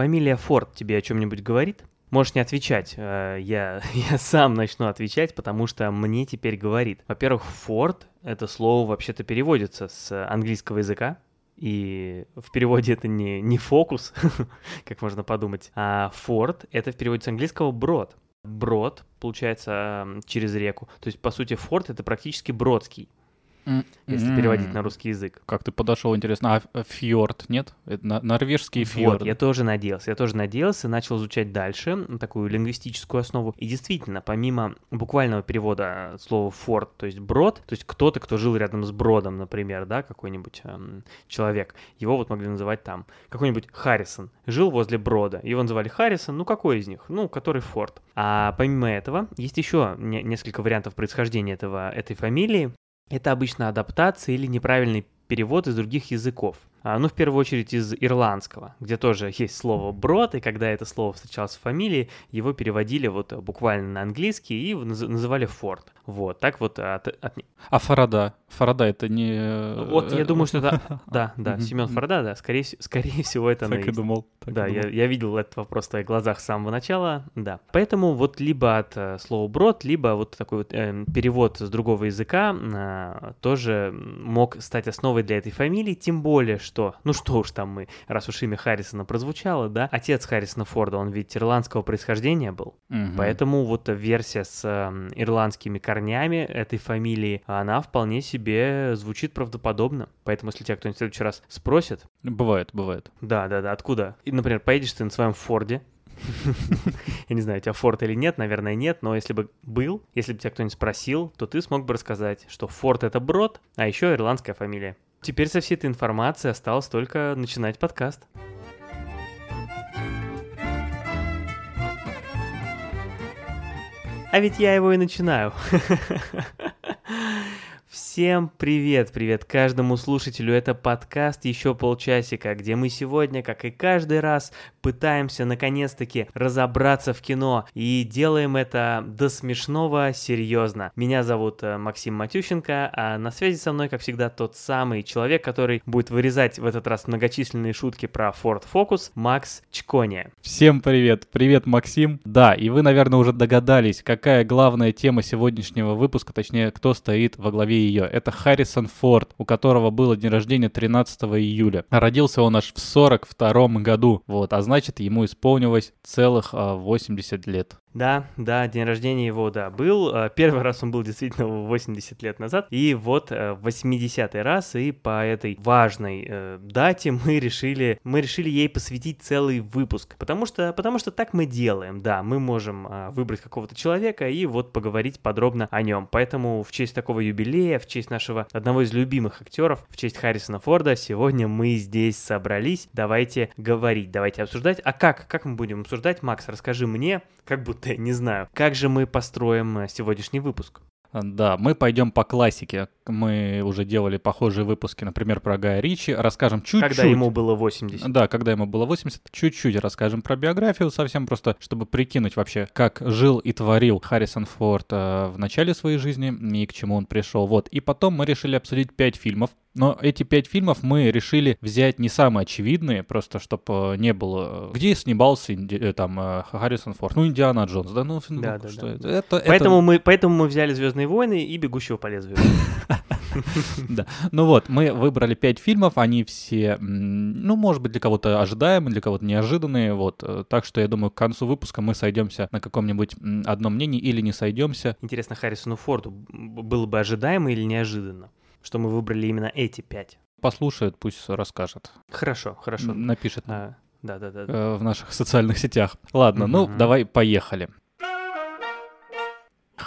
Фамилия Форд тебе о чем-нибудь говорит? Можешь не отвечать, э, я, я сам начну отвечать, потому что мне теперь говорит. Во-первых, Форд — это слово вообще-то переводится с английского языка, и в переводе это не, не фокус, как можно подумать, а форт — это в переводе с английского брод. Брод, получается, через реку. То есть, по сути, форт — это практически бродский если переводить на русский язык. Как ты подошел, интересно, а фьорд, нет? Это норвежский фьорд. Вот, я тоже надеялся, я тоже надеялся, начал изучать дальше такую лингвистическую основу. И действительно, помимо буквального перевода слова форд, то есть брод, то есть кто-то, кто жил рядом с бродом, например, да, какой-нибудь эм, человек, его вот могли называть там, какой-нибудь Харрисон, жил возле брода, его называли Харрисон, ну какой из них? Ну, который Форд. А помимо этого, есть еще не- несколько вариантов происхождения этого, этой фамилии. Это обычно адаптация или неправильный перевод из других языков. А, ну, в первую очередь из ирландского, где тоже есть слово «брод», и когда это слово встречалось в фамилии, его переводили вот буквально на английский и называли «форд». Вот, так вот от... от... А Фарада? Фарада это не... Вот, я думаю, что это... Да, да, Семен Фарада, да, скорее, скорее всего это Так и думал. Да, я, я видел этот вопрос в твоих глазах с самого начала, да. Поэтому вот либо от э, слова «брод», либо вот такой вот э, перевод с другого языка э, тоже мог стать основой для этой фамилии, тем более, что, ну что уж там мы, раз уж имя Харрисона прозвучало, да, отец Харрисона Форда, он ведь ирландского происхождения был, поэтому вот версия с э, ирландскими корнями этой фамилии, она вполне себе звучит правдоподобно. Поэтому, если тебя кто-нибудь в следующий раз спросит, Бывает, бывает. да, да, да, откуда? И, например, поедешь ты на своем Форде, я не знаю, у тебя Форд или нет, наверное, нет, но если бы был, если бы тебя кто-нибудь спросил, то ты смог бы рассказать, что Форд — это брод, а еще ирландская фамилия. Теперь со всей этой информацией осталось только начинать подкаст. А ведь я его и начинаю. Всем привет, привет каждому слушателю. Это подкаст «Еще полчасика», где мы сегодня, как и каждый раз, пытаемся наконец-таки разобраться в кино и делаем это до смешного серьезно. Меня зовут э, Максим Матющенко, а на связи со мной, как всегда, тот самый человек, который будет вырезать в этот раз многочисленные шутки про Ford Focus, Макс Чкония. Всем привет. Привет, Максим. Да, и вы, наверное, уже догадались, какая главная тема сегодняшнего выпуска, точнее, кто стоит во главе ее. Это Харрисон Форд, у которого было день рождения 13 июля. Родился он аж в 42 году, вот, а значит, ему исполнилось целых а, 80 лет. Да, да, день рождения его, да, был. Э, Первый раз он был действительно 80 лет назад. И вот э, 80-й раз, и по этой важной э, дате мы решили, мы решили ей посвятить целый выпуск. Потому что, потому что так мы делаем, да, мы можем э, выбрать какого-то человека и вот поговорить подробно о нем. Поэтому в честь такого юбилея, в честь нашего одного из любимых актеров, в честь Харрисона Форда, сегодня мы здесь собрались. Давайте говорить, давайте обсуждать. А как? Как мы будем обсуждать? Макс, расскажи мне, как будто я не знаю, как же мы построим э, сегодняшний выпуск. Да, мы пойдем по классике. Мы уже делали похожие выпуски, например, про Гая Ричи. Расскажем чуть-чуть. Когда ему было 80. Да, когда ему было 80, чуть-чуть расскажем про биографию, совсем просто, чтобы прикинуть вообще, как жил и творил Харрисон Форд э, в начале своей жизни и к чему он пришел. Вот. И потом мы решили обсудить пять фильмов. Но эти пять фильмов мы решили взять не самые очевидные, просто чтобы не было... э, Где снимался Инди- э, там э, Харрисон Форд? Ну, Индиана Джонс, да? Ну, ну, Да, да, что да. это? Это- это- Поэтому, мы, поэтому мы взяли Звездные войны и Бегущего по лезвию. Да. Ну вот, мы выбрали пять фильмов, они все, ну, может быть, для кого-то ожидаемые, для кого-то неожиданные, вот. Э, Так что я думаю, к концу выпуска мы сойдемся на каком-нибудь одном мнении или не сойдемся. Интересно, Харрисону Форду было бы ожидаемо или неожиданно, что мы выбрали именно эти пять? Послушает, пусть расскажет. Хорошо, хорошо. Напишет А, Да, да, да. э, в наших социальных сетях. Ладно, ну, давай поехали.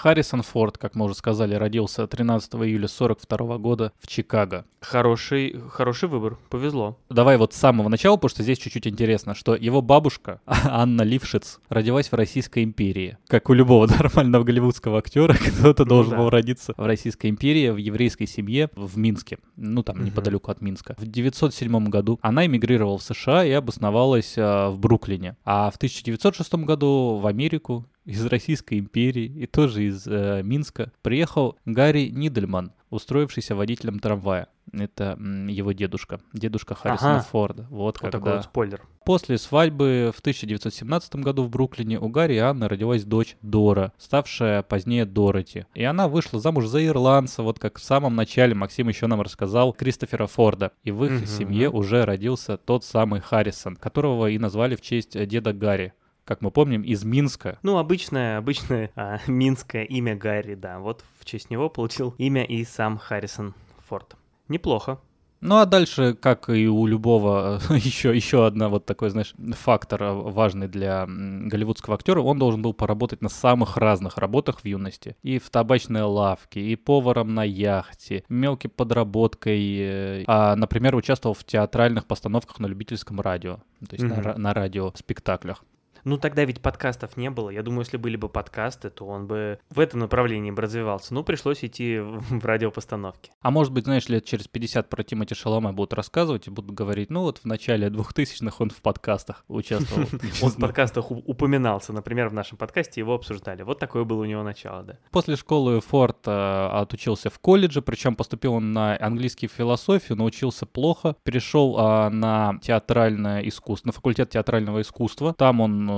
Харрисон Форд, как мы уже сказали, родился 13 июля 42 года в Чикаго. Хороший, хороший выбор, повезло. Давай вот с самого начала, потому что здесь чуть-чуть интересно, что его бабушка, Анна Лившиц, родилась в Российской империи. Как у любого нормального голливудского актера, кто-то Ну должен да. был родиться в Российской империи, в еврейской семье в Минске. Ну, там, Мгм. неподалеку от Минска. В 907 году она эмигрировала в США и обосновалась а, в Бруклине. А в 1906 году в Америку из Российской империи и тоже из э, Минска приехал Гарри Нидельман, устроившийся водителем трамвая. Это его дедушка, дедушка Харрисона Ага. Форда. Вот, Вот когда... такой вот спойлер. После свадьбы в 1917 году в Бруклине у Гарри и Анны родилась дочь Дора, ставшая позднее Дороти. И она вышла замуж за ирландца, вот как в самом начале Максим еще нам рассказал, Кристофера Форда. И в их Мгм. семье уже родился тот самый Харрисон, которого и назвали в честь э, деда Гарри. Как мы помним, из Минска. Ну, обычное, обычное а, минское имя Гарри, да. Вот в честь него получил имя и сам Харрисон Форд. Неплохо. Ну а дальше, как и у любого, еще, еще одна вот такой, знаешь, фактор э, важный для голливудского актера, он должен был поработать на самых разных работах в юности. И в табачной лавке, и поваром на яхте, мелкой подработкой. э, А, например, участвовал в театральных постановках на любительском радио, то есть на, Мгм. ра- на радиоспектаклях. Ну, тогда ведь подкастов не было. Я думаю, если были бы подкасты, то он бы в этом направлении бы развивался. Ну, пришлось идти в, радиопостановки. А может быть, знаешь, лет через 50 про Тимати Шаломе будут рассказывать и будут говорить, ну вот в начале 2000-х он в подкастах участвовал. Он в подкастах упоминался. Например, в нашем подкасте его обсуждали. Вот такое было у него начало, да. После школы Форд э, отучился в колледже, причем поступил он на английский философию, научился плохо, перешел а, на театральное искусство, на факультет театрального искусства. Там он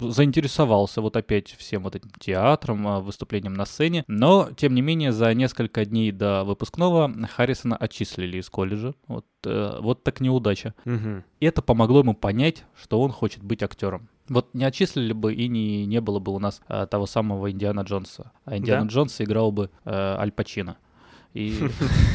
э, заинтересовался вот опять всем вот этим театром, а, выступлением на сцене, но тем не менее за несколько дней до выпускного Харрисона отчислили из колледжа. Вот, э, вот так неудача. И это помогло ему понять, что он хочет быть актером. Вот не отчислили бы и не, не было бы у нас а, того самого Индиана Джонса. А Индиана Да? Джонса играл бы э, Аль Пачино. И,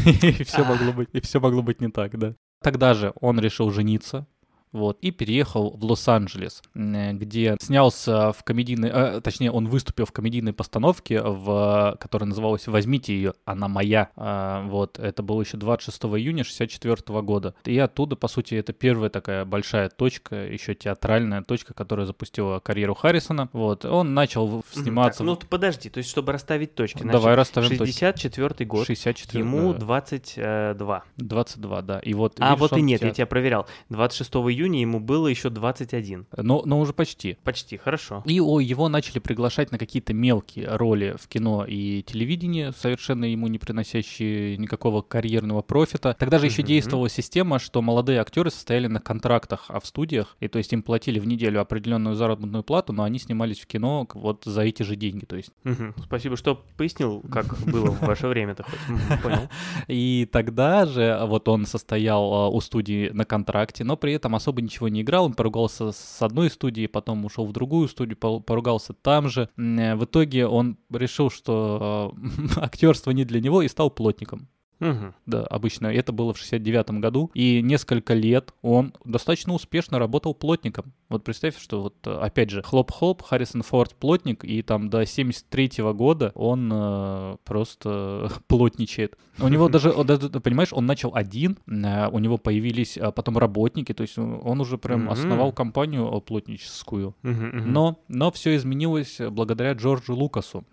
все могло быть, и все могло быть не так, да. Тогда же он решил жениться. Вот, и переехал в Лос-Анджелес, где снялся в комедийной, э, точнее, он выступил в комедийной постановке, в, которая называлась «Возьмите ее, она моя». А, вот, это было еще 26 июня 64 года. И оттуда, по сути, это первая такая большая точка, еще театральная точка, которая запустила карьеру Харрисона. Вот, он начал сниматься... Так, ну, подожди, то есть, чтобы расставить точки. Давай расставим точки. 64 год, 64, ему да, 22. 22, да. И вот, А видишь, вот и нет, театр- я тебя проверял. 26 июня ему было еще 21. Но, но уже почти. Почти, хорошо. И о, его начали приглашать на какие-то мелкие роли в кино и телевидении, совершенно ему не приносящие никакого карьерного профита. Тогда же еще Мгм. действовала система, что молодые актеры состояли на контрактах, а в студиях, и то есть им платили в неделю определенную заработную плату, но они снимались в кино вот за эти же деньги, то есть. Мгм. Спасибо, что пояснил, как было в ваше время-то хоть. Мгм, Понял. И тогда же вот он состоял а, у студии на контракте, но при этом особо ничего не играл. Он поругался с одной студией, потом ушел в другую студию, поругался там же. Э, В итоге он решил, что а, актерство не для него и стал плотником. Мгм. Да, обычно это было в 69 году. И несколько лет он достаточно успешно работал плотником. Вот представь, что вот э, опять же хлоп-хлоп, Харрисон Форд плотник, и там до 73 года он э, просто плотничает. У него даже, понимаешь, он начал один, э, у него появились э, потом работники, то есть он уже прям основал компанию э, плотническую. Но, но все изменилось благодаря Джорджу Лукасу,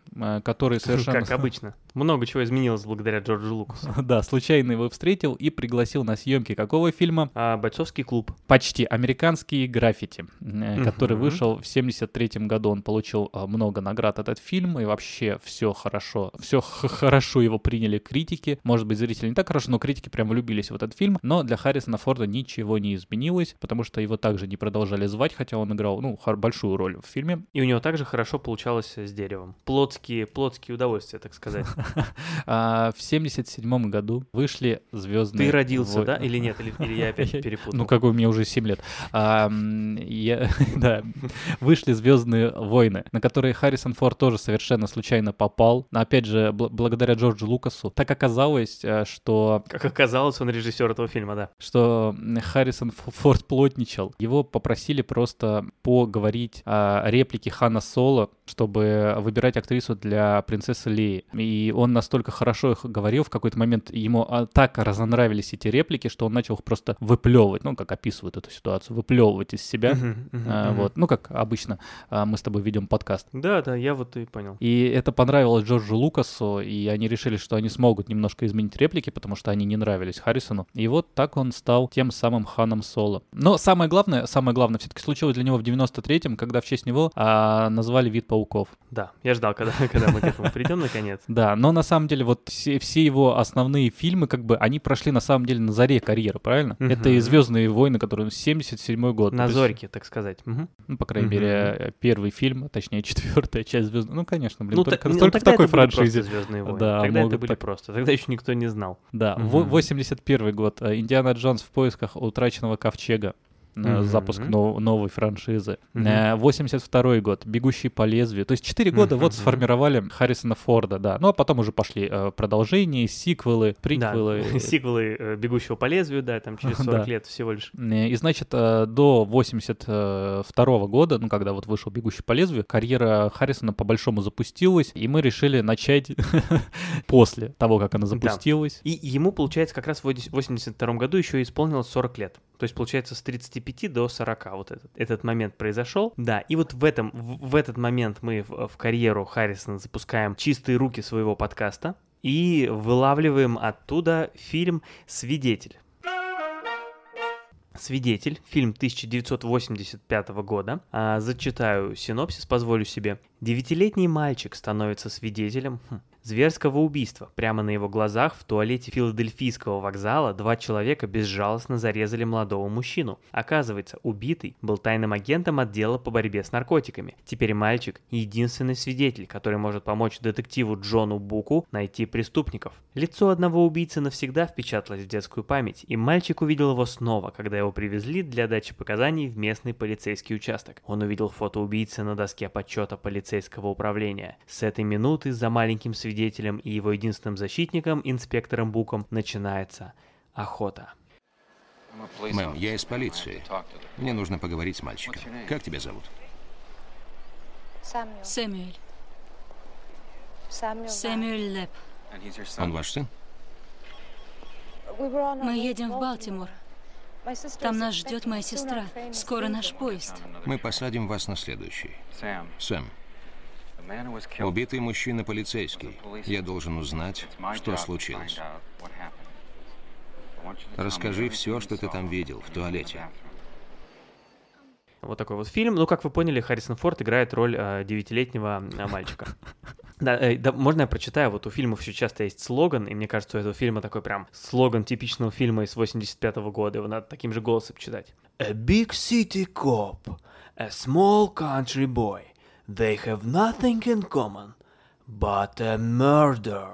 который совершенно... Как обычно. Много чего изменилось благодаря Джорджу Лукасу. Да, случайно его встретил и пригласил на съемки какого фильма? А бойцовский клуб. Почти «Американские граффити», э, который вышел в 73 году. Он получил а, много наград этот фильм, и вообще все хорошо. Все хорошо его приняли критики. Может быть, зрители не так хорошо, но критики прям влюбились в этот фильм. Но для Харрисона Форда ничего не изменилось, потому что его также не продолжали звать, хотя он играл, ну, большую роль в фильме. И у него также хорошо получалось с деревом. Плотские, плотские удовольствия, так сказать. А в 77 году вышли «Звездные Ты родился, да? Или нет? Или, я опять перепутал? Ну, какой мне уже 7 лет. А, да, вышли «Звездные войны», на которые Харрисон Форд тоже совершенно случайно попал. Опять же, бл- благодаря Джорджу Лукасу. Так оказалось, э, что Как оказалось, он режиссер этого фильма, да. что Харрисон Форд плотничал. Его попросили просто поговорить о реплике Хана Соло, чтобы выбирать актрису актрису для принцессы Леи. И он настолько хорошо их говорил, в какой-то момент ему а, так разонравились эти реплики, что он начал их просто выплевывать, ну, как описывают эту ситуацию, выплевывать из себя. Мгм, А, мгм. Вот, ну, как обычно а, мы с тобой ведем подкаст. Да, да, я вот и понял. И это понравилось Джорджу Лукасу, и они решили, что они смогут немножко изменить реплики, потому что они не нравились Харрисону. И вот так он стал тем самым Ханом Соло. Но самое главное, самое главное все-таки случилось для него в 93-м, когда в честь него а, назвали вид пауков. Да, я ждал, когда, когда мы к этому придем наконец. Да, но на самом деле вот все, все его основные фильмы, как бы, они прошли на самом деле на заре карьеры, правильно? Мгм. Это и «Звездные войны», которые 77 год. На То есть, зорьке, так сказать. Мгм. Ну, по крайней Мгм. мере, э, первый фильм, а точнее, четвертая часть «Звездных». Ну, конечно, блин, Ну, только, ну, только в такой франшизе. «Звездные войны». Да, Тогда это были так. просто. Тогда еще никто не знал. Да, во- 81 год. э, Индиана Джонс в поисках утраченного ковчега. Э, Мгм. Запуск нов- новой франшизы. Э, 82 год. Бегущий по лезвию. То есть 4 года вот Мгм. сформировали Харрисона Форда, да. Ну а потом уже пошли э, продолжения, сиквелы, приквелы. Да, сиквелы э, «Бегущего по лезвию», да, там через 40 Да. лет всего лишь. Э, И, значит, э, до 82 года, ну, когда вот вышел «Бегущий по лезвию», карьера Харрисона по-большому запустилась, и мы решили начать после того, как она запустилась. И ему, получается, как раз в 82 году еще исполнилось 40 лет. То есть, получается, с 35 до 40 вот этот, этот момент произошел. Да, и вот в, этом, в, в этот момент мы в, в карьеру Харрисона запускаем чистые руки своего подкаста и вылавливаем оттуда фильм «Свидетель». «Свидетель», фильм 1985 года. А, зачитаю синопсис, позволю себе. Девятилетний мальчик становится свидетелем хм, зверского убийства. Прямо на его глазах в туалете филадельфийского вокзала два человека безжалостно зарезали молодого мужчину. Оказывается, убитый был тайным агентом отдела по борьбе с наркотиками. Теперь мальчик — единственный свидетель, который может помочь детективу Джону Буку найти преступников. Лицо одного убийцы навсегда впечаталось в детскую память, и мальчик увидел его снова, когда его привезли для дачи показаний в местный полицейский участок. Он увидел фото убийцы на доске подсчета полицейского управления. С этой минуты за маленьким свидетелем и его единственным защитником, инспектором Буком, начинается охота. Мэм, я из полиции. Мне нужно поговорить с мальчиком. Как тебя зовут? Сэмюэль. Сэмюэль Лэп. Он ваш сын? Мы едем в Балтимор. Там нас ждет моя сестра. Скоро наш поезд. Мы посадим вас на следующий. Сэм, убитый мужчина полицейский. Я должен узнать, что случилось. Расскажи все, что ты там видел в туалете. Вот такой вот фильм. Ну, как вы поняли, Харрисон Форд играет роль э, девятилетнего э, мальчика. Да, э, да, можно я прочитаю? Вот у фильмов еще часто есть слоган, и мне кажется, у этого фильма такой прям слоган типичного фильма из 85 года. Его надо таким же голосом читать. A big city cop, a small country boy. They have nothing in common but a murder.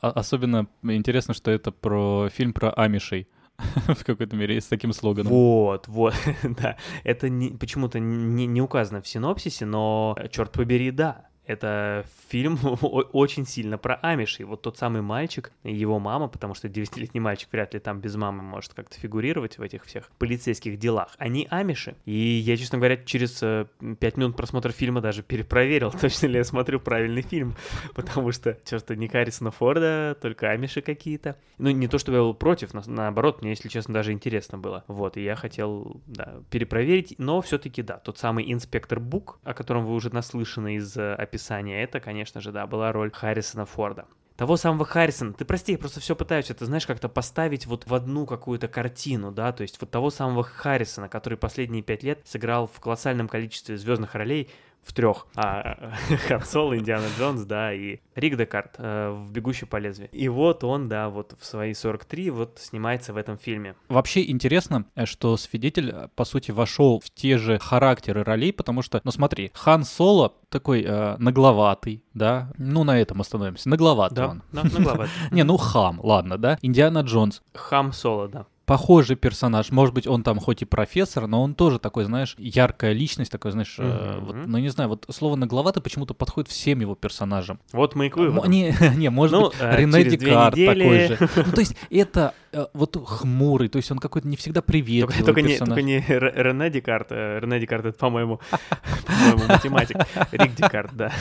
А- особенно интересно, что это про фильм про амишей. В какой-то мере с таким слоганом. Вот, вот, да. Это не- почему-то не, не указано в синопсисе, но, черт побери, да. Это фильм очень сильно про Амишей. Вот тот самый мальчик, его мама, потому что 9-летний мальчик вряд ли там без мамы может как-то фигурировать в этих всех полицейских делах. Они Амиши. И я, честно говоря, через 5 минут просмотра фильма даже перепроверил, точно ли я смотрю правильный фильм. Потому что, черт, не Харрисона Форда, только Амиши какие-то. Ну, не то, чтобы я был против, на- наоборот, мне, если честно, даже интересно было. Вот, и я хотел, да, перепроверить, но все-таки, да, тот самый инспектор Бук, о котором вы уже наслышаны из э, описания, это, конечно же, да, была роль Харрисона Форда. Того самого Харрисона, ты прости, я просто все пытаюсь это, знаешь, как-то поставить вот в одну какую-то картину, да, то есть вот того самого Харрисона, который последние пять лет сыграл в колоссальном количестве звездных ролей, в трех. А, Хан Соло, Индиана Джонс, да, и Рик Декарт э, в «Бегущей по лезвию». И вот он, да, вот в свои 43 вот снимается в этом фильме. Вообще интересно, э, что свидетель, э, по сути, вошел в те же характеры ролей, потому что, ну смотри, Хан Соло такой э, нагловатый, да, ну на этом остановимся, нагловатый Да, он. на- нагловат. Не, ну хам, ладно, да. Индиана Джонс, Хам Соло, да. Похожий персонаж. Может быть, он там хоть и профессор, но он тоже такой, знаешь, яркая личность, такой, знаешь, э, Мгм. вот, ну не знаю, вот слово нагловатый почему-то подходит всем его персонажам. Вот мы и выводу. Не, не, может Ну, быть, э, Рене Декарт такой же. Ну, то есть это э, вот хмурый, то есть он какой-то не всегда приветливый Только, только не, персонаж. только не Рене Декарт. э, Рене Декарт это, по-моему, по-моему, математик. Рик Декарт, да.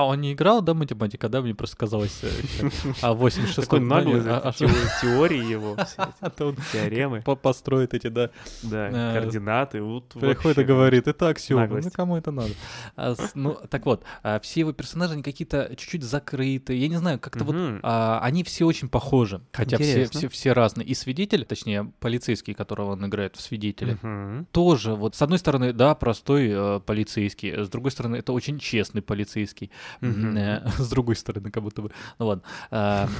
А он не играл, да, математика, да? Мне просто казалось, э, а 86 Такой наглый, а- а- тео- теории его, теоремы, по- построит эти, да. да, э, координаты. Приходит и говорит, это аксиома, ну кому это надо? А, ну, так вот, все его персонажи, они какие-то чуть-чуть закрыты, я не знаю, как-то вот, они все очень похожи, хотя все, разные. И свидетель, точнее, полицейский, которого он играет в свидетеле, тоже вот с одной стороны, да, простой э, полицейский, с другой стороны, это очень честный полицейский, с другой стороны, как будто бы, ну ладно. А,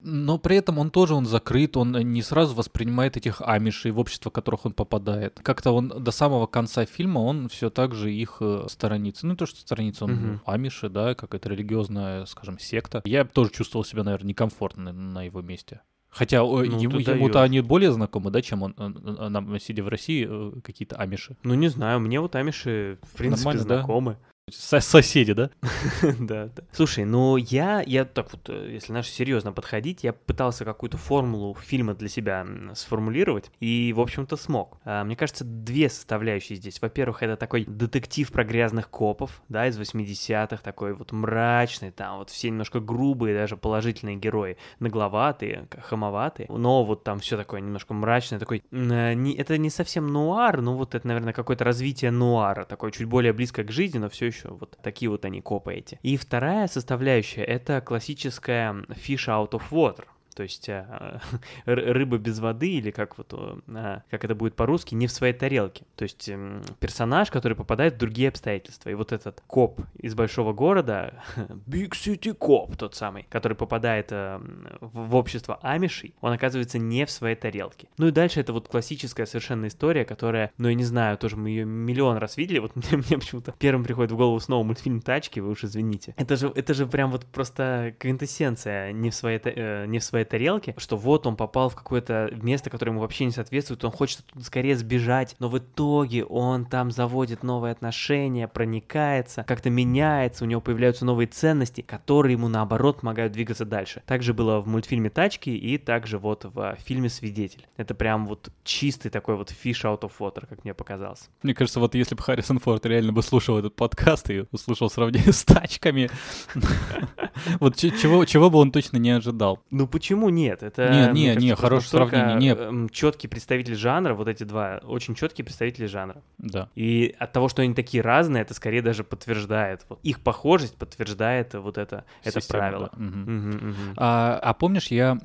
Но при этом он тоже он закрыт, он не сразу воспринимает этих амишей в общество, в которых он попадает. Как-то он до самого конца фильма он все так же их э, сторонится. Ну, не то, что сторонится, он Мгм. амиши, да, какая-то религиозная, скажем, секта. Я тоже чувствовал себя, наверное, некомфортно на, его месте. Хотя Ну, ему, ему-то они более знакомы, да, чем он, э, э, нам, сидя в России, э, какие-то амиши. Ну, не знаю, мне вот амиши, в принципе, Нормально, да? знакомы. Со- соседи, да? Да, да. Слушай, ну я, я так вот, э, если наш серьезно подходить, я пытался какую-то формулу фильма для себя сформулировать, и, в общем-то, смог. А, Мне кажется, две составляющие здесь. Во-первых, это такой детектив про грязных копов, да, из 80-х, такой вот мрачный, там вот все немножко грубые, даже положительные герои, нагловатые, хамоватые, но вот там все такое немножко мрачное, такой, э, не- это не совсем нуар, но вот это, наверное, какое-то развитие нуара, такое чуть более близко к жизни, но все еще вот такие вот они копы эти. И вторая составляющая — это классическая fish out of water. То есть р- рыба без воды, или как вот, э, как это будет по-русски, не в своей тарелке. То есть персонаж, который попадает в другие обстоятельства. И вот этот коп из большого города, Big City Коп тот самый, который попадает э, в общество амишей, он оказывается не в своей тарелке. Ну и дальше это вот классическая совершенно история, которая, ну я не знаю, тоже мы ее миллион раз видели, вот мне, мне почему-то первым приходит в голову снова мультфильм «Тачки», вы уж извините. Это же, это же прям вот просто квинтэссенция не в своей, э, не в своей тарелке, что вот он попал в какое-то место, которое ему вообще не соответствует, он хочет оттуда скорее сбежать, но в итоге он там заводит новые отношения, проникается, как-то меняется, у него появляются новые ценности, которые ему наоборот помогают двигаться дальше. Также было в мультфильме «Тачки» и также вот в фильме «Свидетель». Это прям вот чистый такой вот fish out of water, как мне показалось. Мне кажется, вот если бы Харрисон Форд реально бы слушал этот подкаст и услышал сравнение с тачками, вот чего бы он точно не ожидал. Ну почему нет? Это Не, не, кажется, не, просто хорошее сравнение, не. эм, четкий представитель жанра, вот эти два, очень четкие представители жанра. Да. И от того, что они такие разные, это скорее даже подтверждает. Вот их похожесть подтверждает вот это, это Система, правило. да. Мгм. Мгм, мгм. А, а помнишь, я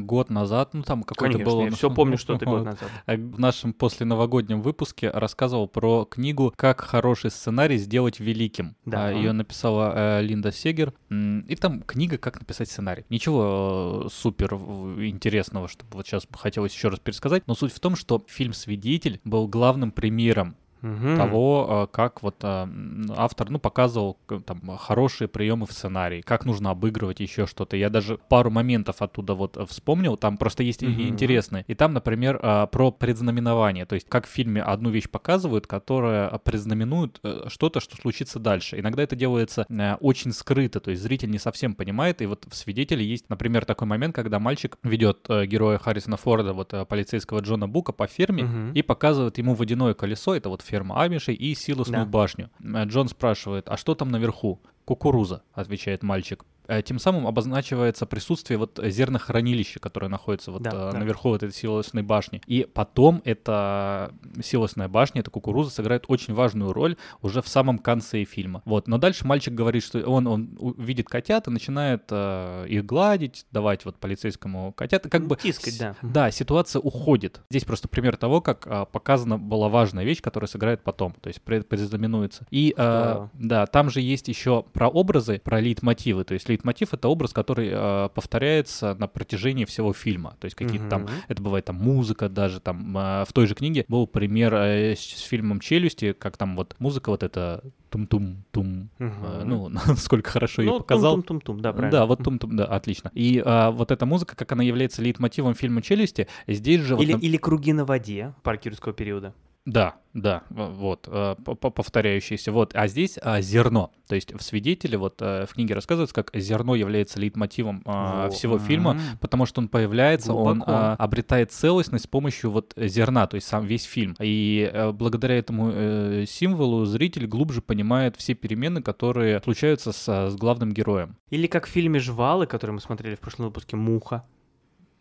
год назад, ну там какой-то был... я все помню, что ты год назад. э, В нашем посленовогоднем выпуске рассказывал про книгу «Как хороший сценарий сделать великим». Да. Ее написала э, Линда Сегер. И там книга «Как написать сценарий». Ничего э, супер интересного, чтобы вот сейчас хотелось еще раз пересказать. Но суть в том, что фильм «Свидетель» был главным примером Мгм. того, э, как вот м, автор, ну, показывал там хорошие приемы в сценарии, как нужно обыгрывать еще что-то. Я даже пару моментов оттуда вот э, вспомнил, там просто есть Мгм. интересные. И там, например, э, про предзнаменование, то есть как в фильме одну вещь показывают, которая предзнаменует э, что-то, что случится дальше. Иногда это делается э, очень скрыто, то есть зритель не совсем понимает, и вот в «Свидетеле» есть, например, такой момент, когда мальчик ведет героя Харрисона Форда, вот полицейского Джона Бука по ферме, Мгм. и показывает ему водяное колесо, это вот ферма Амишей, и силосную Да. башню. Э, Джон спрашивает, а что там наверху? Кукуруза, отвечает мальчик. Э, Тем самым обозначивается присутствие вот зернохранилища, которое находится вот Да, э, да. наверху вот этой силосной башни. И потом эта силосная башня, эта кукуруза сыграет очень важную роль уже в самом конце фильма. Вот. Но дальше мальчик говорит, что он, он видит котят и начинает э, их гладить, давать вот полицейскому котят. Как Ну, бы тискать, с- да. Да, ситуация уходит. Здесь просто пример того, как а, показана была важная вещь, которая сыграет потом, то есть пред- предзнаменуется. И Здорово. да, там же есть еще про образы, про лейтмотивы. То есть лейтмотив это образ, который а, повторяется на протяжении всего фильма. То есть какие-то там Мгм. это бывает там музыка даже там а, в той же книге был пример э, с, с фильмом Челюсти, как там вот музыка вот это тум-тум-тум. А, Мгм. ну, насколько хорошо ее Ну, показал. тум-тум-тум-тум, да, правильно. Да, вот тум-тум, да, отлично. И а, вот эта музыка, как она является лейтмотивом фильма «Челюсти», здесь же... вот Или, на- или «Круги на воде» парк юрского периода. Да, да, вот, э, повторяющиеся. Вот, а здесь а, зерно. То есть в свидетеле, вот э, в книге рассказывается, как зерно является лейтмотивом а, всего фильма, потому что он появляется, Глубоко. он а, обретает целостность с помощью вот зерна, то есть сам весь фильм. И э, благодаря этому символу зритель глубже понимает все перемены, которые случаются с, с главным героем. Или как в фильме «Жвалы», который мы смотрели в прошлом выпуске «Муха».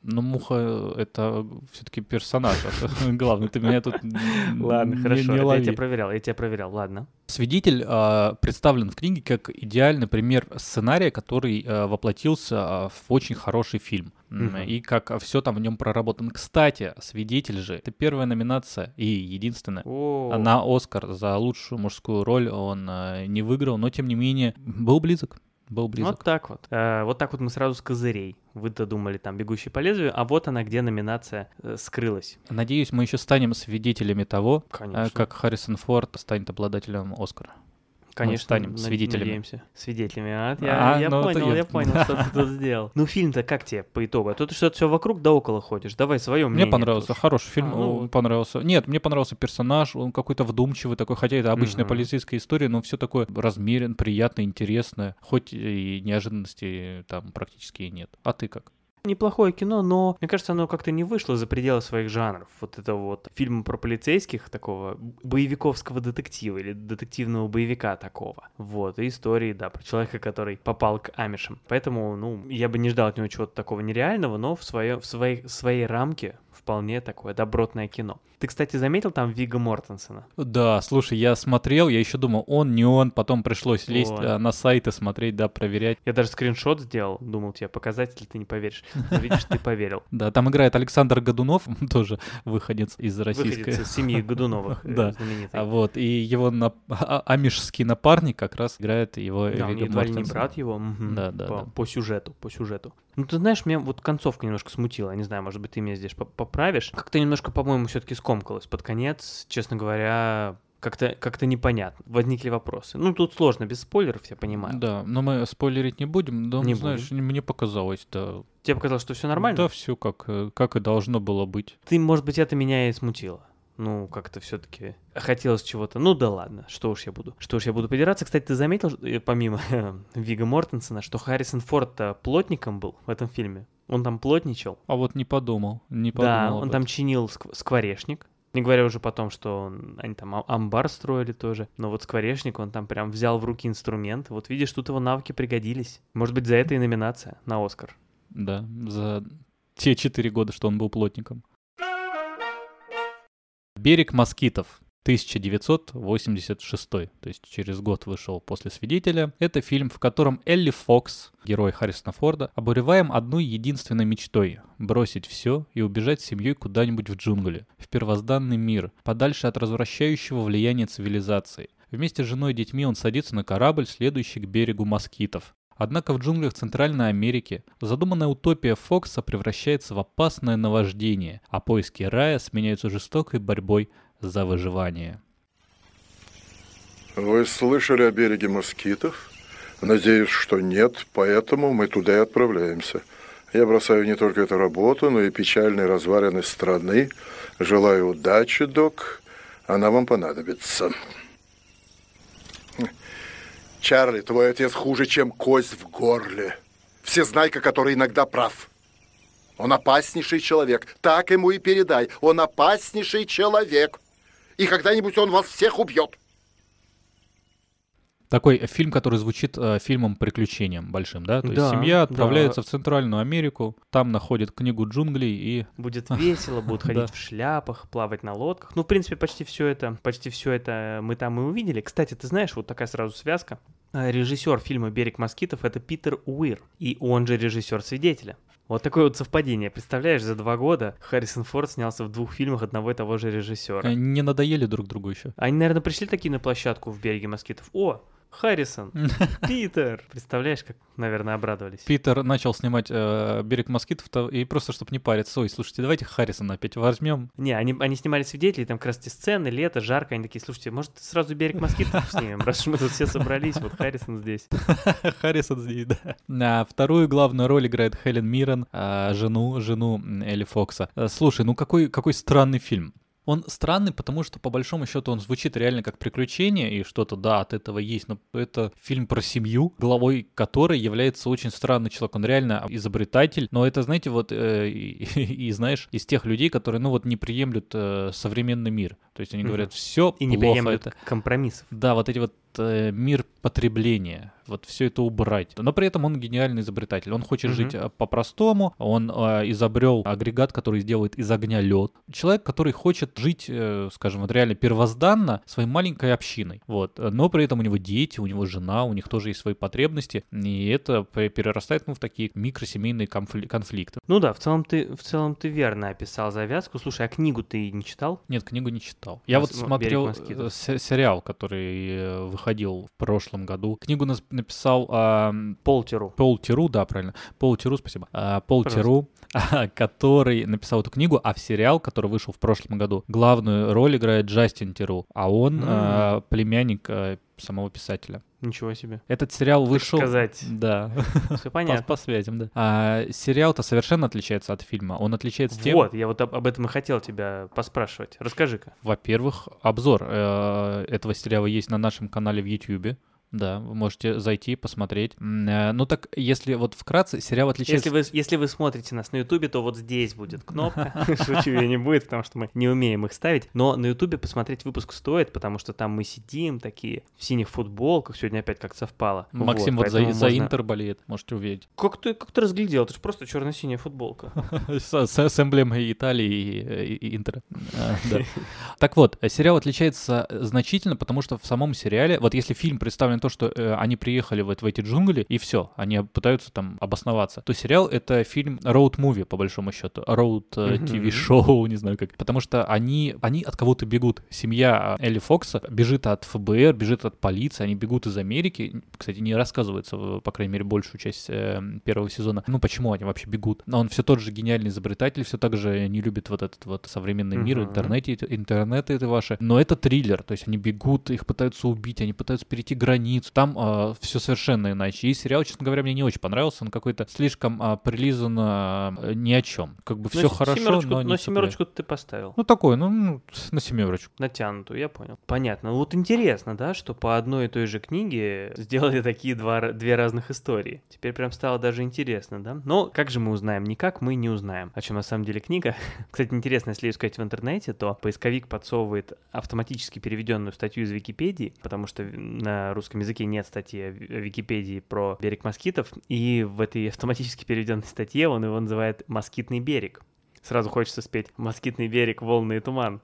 Ну, Муха — это все-таки персонаж. Главное, ты меня тут Ладно, хорошо, я тебя проверял, я тебя проверял, ладно. Свидетель а, представлен в книге как идеальный пример сценария, который а, воплотился а, в очень хороший фильм. И как все там в нем проработано. Кстати, свидетель же это первая номинация и единственная на Оскар за лучшую мужскую роль. Он не выиграл, но тем не менее был близок был близок. Вот так вот. Э, вот так вот мы сразу с козырей. Вы-то думали там «Бегущий по лезвию», а вот она, где номинация э, скрылась. Надеюсь, мы еще станем свидетелями того, э, как Харрисон Форд станет обладателем Оскара. Конечно, мы станем свидетелями. Надеемся. Свидетелями. А, я, а, я ну, понял, я... я понял, что ты тут сделал. Ну, фильм-то как тебе по итогу? А то ты что-то все вокруг да около ходишь. Давай свое мнение. Мне понравился, тоже. хороший фильм, а, ну... понравился. Нет, мне понравился персонаж, он какой-то вдумчивый такой, хотя это обычная угу. полицейская история, но все такое размерен, приятно, интересное, хоть и неожиданностей там практически и нет. А ты как? Неплохое кино, но мне кажется, оно как-то не вышло за пределы своих жанров. Вот это вот фильм про полицейских, такого боевиковского детектива или детективного боевика такого. Вот, и истории, да, про человека, который попал к амишам. Поэтому, ну, я бы не ждал от него чего-то такого нереального, но в, свое, в своей, в своей рамке вполне такое добротное кино. Ты, кстати, заметил там Вига Мортенсона? Да, слушай, я смотрел, я еще думал, он, не он, потом пришлось лезть вот. на сайты смотреть, да, проверять. Я даже скриншот сделал, думал тебе показать, если ты не поверишь. Но видишь, ты поверил. Да, там играет Александр Годунов, тоже выходец из российской... Выходец из семьи Годуновых, э, да. А вот, и его на... А, амишский напарник как раз играет его ли не брат его. Да, да, по, по сюжету, по сюжету. Ну, ты знаешь, меня вот концовка немножко смутила. Я не знаю, может быть, ты меня здесь поправишь. Как-то немножко, по-моему, все-таки скомкалось под конец. Честно говоря, как-то как непонятно. Возникли вопросы. Ну, тут сложно, без спойлеров, я понимаю. Да, но мы спойлерить не будем. Но, не знаешь, будем. мне показалось, да. Тебе показалось, что все нормально? Да, все как, э, как и должно было быть. Ты, может быть, это меня и смутило ну, как-то все-таки хотелось чего-то. Ну да ладно, что уж я буду. Что уж я буду подираться. Кстати, ты заметил, э, помимо Вига Мортенсона, что Харрисон Форд плотником был в этом фильме? Он там плотничал. А вот не подумал, не подумал. Да, он там чинил ск- скворечник. Не говоря уже потом, что он, они там амбар строили тоже. Но вот скворечник, он там прям взял в руки инструмент. Вот видишь, тут его навыки пригодились. Может быть, за это и номинация на Оскар. Да, за те четыре года, что он был плотником. «Берег москитов». 1986, то есть через год вышел после «Свидетеля». Это фильм, в котором Элли Фокс, герой Харрисона Форда, обуреваем одной единственной мечтой — бросить все и убежать с семьей куда-нибудь в джунгли, в первозданный мир, подальше от развращающего влияния цивилизации. Вместе с женой и детьми он садится на корабль, следующий к берегу москитов. Однако в джунглях Центральной Америки задуманная утопия Фокса превращается в опасное наваждение, а поиски рая сменяются жестокой борьбой за выживание. Вы слышали о береге москитов? Надеюсь, что нет, поэтому мы туда и отправляемся. Я бросаю не только эту работу, но и печальные развалины страны. Желаю удачи, док. Она вам понадобится. Чарли, твой отец хуже, чем кость в горле. Всезнайка, который иногда прав. Он опаснейший человек. Так ему и передай. Он опаснейший человек. И когда-нибудь он вас всех убьет. Такой фильм, который звучит э, фильмом приключением большим, да? То да, есть семья отправляется да. в Центральную Америку, там находит книгу джунглей и... Будет весело, будут ходить в шляпах, плавать на лодках. Ну, в принципе, почти все это, почти все это мы там и увидели. Кстати, ты знаешь, вот такая сразу связка. Э, режиссер фильма «Берег москитов» — это Питер Уир, и он же режиссер «Свидетеля». Вот такое вот совпадение. Представляешь, за два года Харрисон Форд снялся в двух фильмах одного и того же режиссера. Не надоели друг другу еще. Они, наверное, пришли такие на площадку в «Береге москитов». О, Харрисон, Питер. Представляешь, как, наверное, обрадовались. Питер начал снимать э, «Берег москитов» и просто, чтобы не париться. Ой, слушайте, давайте Харрисона опять возьмем. Не, они, они снимали свидетелей, там как раз эти сцены, лето, жарко. Они такие, слушайте, может, сразу «Берег москитов» снимем, раз уж мы тут все собрались, вот Харрисон здесь. Харрисон здесь, да. А вторую главную роль играет Хелен Миррен, а жену, жену Элли Фокса. Э, слушай, ну какой, какой странный фильм. Он странный, потому что, по большому счету, он звучит реально как приключение, и что-то, да, от этого есть, но это фильм про семью, главой которой является очень странный человек. Он реально изобретатель, но это, знаете, вот, э, и, и, знаешь, из тех людей, которые, ну вот, не приемлют э, современный мир. То есть они говорят, все И не плохо. приемлют Это... компромиссов. Да, вот эти вот мир потребления, вот все это убрать. Но при этом он гениальный изобретатель. Он хочет Мгм. жить э, по-простому. Он э, изобрел агрегат, который сделает из огня лед. Человек, который хочет жить, э, скажем, вот реально первозданно своей маленькой общиной. Вот. Но при этом у него дети, у него жена, у них тоже есть свои потребности. И это пе- перерастает ну, в такие микросемейные конфли- конфликты. Ну да, в целом ты, в целом ты верно описал завязку. Слушай, а книгу ты не читал? Нет, книгу не читал. Я Мос- вот м, смотрел э, се- сериал, который э, выходил в прошлом году. Книгу нас- написал а, Полтеру. Пол Тиру, да, правильно. Пол Тиру, спасибо. А, Пол Тиру, который написал эту книгу, а в сериал, который вышел в прошлом году, главную роль играет Джастин Тиру, а он М. а, племянник а, самого писателя. Ничего себе. Этот сериал вышел... сказать. Да, Все по, понятно. по связям, да. А сериал-то совершенно отличается от фильма. Он отличается тем, Вот, я вот об, об этом и хотел тебя поспрашивать. Расскажи-ка. Во-первых, обзор э, этого сериала есть на нашем канале в YouTube. Да, вы можете зайти, посмотреть. М, э, Ну так, если вот вкратце, сериал отличается... Если вы, если вы смотрите нас на Ютубе, то вот здесь будет кнопка. Шучу, ее не будет, потому что мы не умеем их ставить. Но на Ютубе посмотреть выпуск стоит, потому что там мы сидим такие в синих футболках. Сегодня опять как совпало. Максим вот, за, поэтому за можно- Интер болеет, можете увидеть. Как ты, как ты разглядел? Это же просто черно-синяя футболка. С, эмблемой Италии и, и- и Интера. А. Так вот, сериал отличается э, значительно, потому что в самом сериале, вот если фильм представлен то, что э, они приехали вот в эти джунгли, и все, они пытаются там обосноваться, то сериал — это фильм роуд-муви, по большому счету, роуд-тв-шоу, не знаю как, потому что они, они от кого-то бегут. Семья э, Элли Фокса бежит от ФБР, бежит от полиции, они бегут из Америки. Кстати, не рассказывается, по крайней мере, большую часть э, первого сезона. Ну, почему они вообще бегут? Но он все тот же гениальный изобретатель, все так же не любит вот этот вот современный мир, интернете, интернеты это ваши. Но это триллер, то есть они бегут, их пытаются убить, они пытаются перейти границу. Там все совершенно иначе. И сериал, честно говоря, мне не очень понравился. Он какой-то слишком а, прилизан а, ни о чем. Как бы все Ну, хорошо, семерочку- но не но цепляет. семерочку ты поставил. Ну, такой, ну, ну, на семерочку. Натянутую, я понял. Понятно. Вот интересно, да, что по одной и той же книге сделали такие два, две разных истории. Теперь прям стало даже интересно, да? Но как же мы узнаем? Никак мы не узнаем. О чем на самом деле книга. Кстати, интересно, если искать в интернете, то поисковик подсовывает автоматически переведенную статью из Википедии, потому что на русском языке нет статьи о Википедии про берег москитов, и в этой автоматически переведенной статье он его называет «Москитный берег». Сразу хочется спеть «Москитный берег, волны и туман».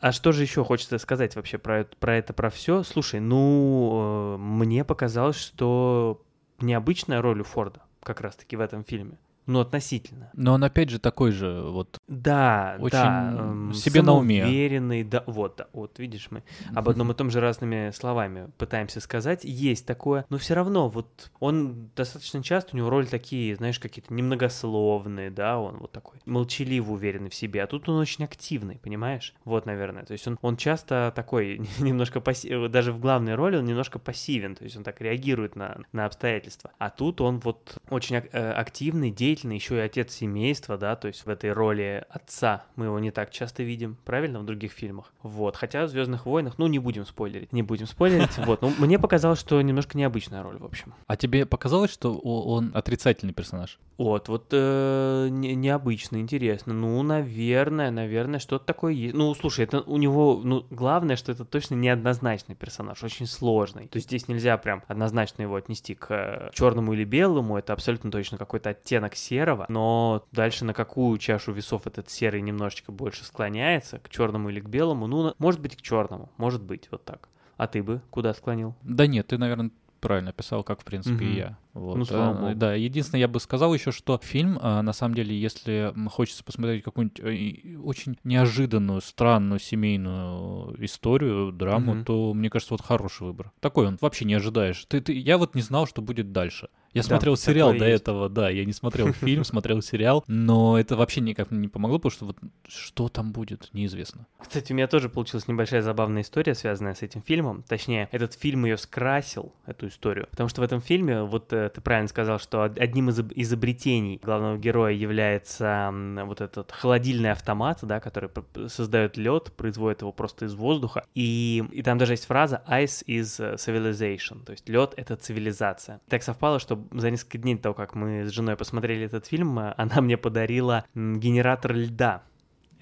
А что же еще хочется сказать вообще про, про это, про все? Слушай, ну, э, мне показалось, что необычная роль у Форда как раз-таки в этом фильме. Ну, относительно. Но он опять же такой же, вот, Да, Очень да. эм, себе на уме. самоуверенный, да, вот, да, вот, видишь, мы об одном и том же разными словами пытаемся сказать. Есть такое, но все равно, вот, он достаточно часто, у него роли такие, знаешь, какие-то немногословные, да, он вот такой молчаливо уверенный в себе, а тут он очень активный, понимаешь? Вот, наверное, то есть он, он часто такой, немножко пассивный, даже в главной роли он немножко пассивен, то есть он так реагирует на, на обстоятельства. А тут он вот очень э, активный, деятельный, еще и отец семейства, да, то есть в этой роли отца мы его не так часто видим, правильно, в других фильмах. Вот, хотя в Звездных войнах, ну, не будем спойлерить, не будем спойлерить, вот, ну, мне показалось, что немножко необычная роль, в общем. А тебе показалось, что он отрицательный персонаж? Вот, вот э, не- необычно, интересно. Ну, наверное, наверное, что-то такое есть. Ну, слушай, это у него, ну, главное, что это точно неоднозначный персонаж, очень сложный. То есть здесь нельзя прям однозначно его отнести к черному или белому, это абсолютно точно какой-то оттенок серого, но дальше на какую чашу весов этот серый немножечко больше склоняется, к черному или к белому, ну, может быть, к черному, может быть, вот так. А ты бы куда склонил? Да нет, ты, наверное, правильно описал, как, в принципе, и Мгм. я. Вот, Ну, слава э, богу. Да, единственное, я бы сказал еще, что фильм, э, на самом деле, если хочется посмотреть какую-нибудь э, очень неожиданную, странную семейную историю, драму, Мгм. то, мне кажется, вот хороший выбор. Такой он вообще не ожидаешь. Ты, ты, я вот не знал, что будет дальше. Я Да, смотрел сериал до есть. этого, да, я не смотрел фильм, смотрел сериал, но это вообще никак не помогло, потому что вот что там будет, неизвестно. Кстати, у меня тоже получилась небольшая забавная история, связанная с этим фильмом. Точнее, этот фильм ее скрасил, эту историю. Потому что в этом фильме вот ты правильно сказал, что одним из изобретений главного героя является вот этот холодильный автомат, да, который создает лед, производит его просто из воздуха. И, и там даже есть фраза «ice is civilization», то есть лед — это цивилизация. Так совпало, что за несколько дней до того, как мы с женой посмотрели этот фильм, э, она мне подарила генератор льда.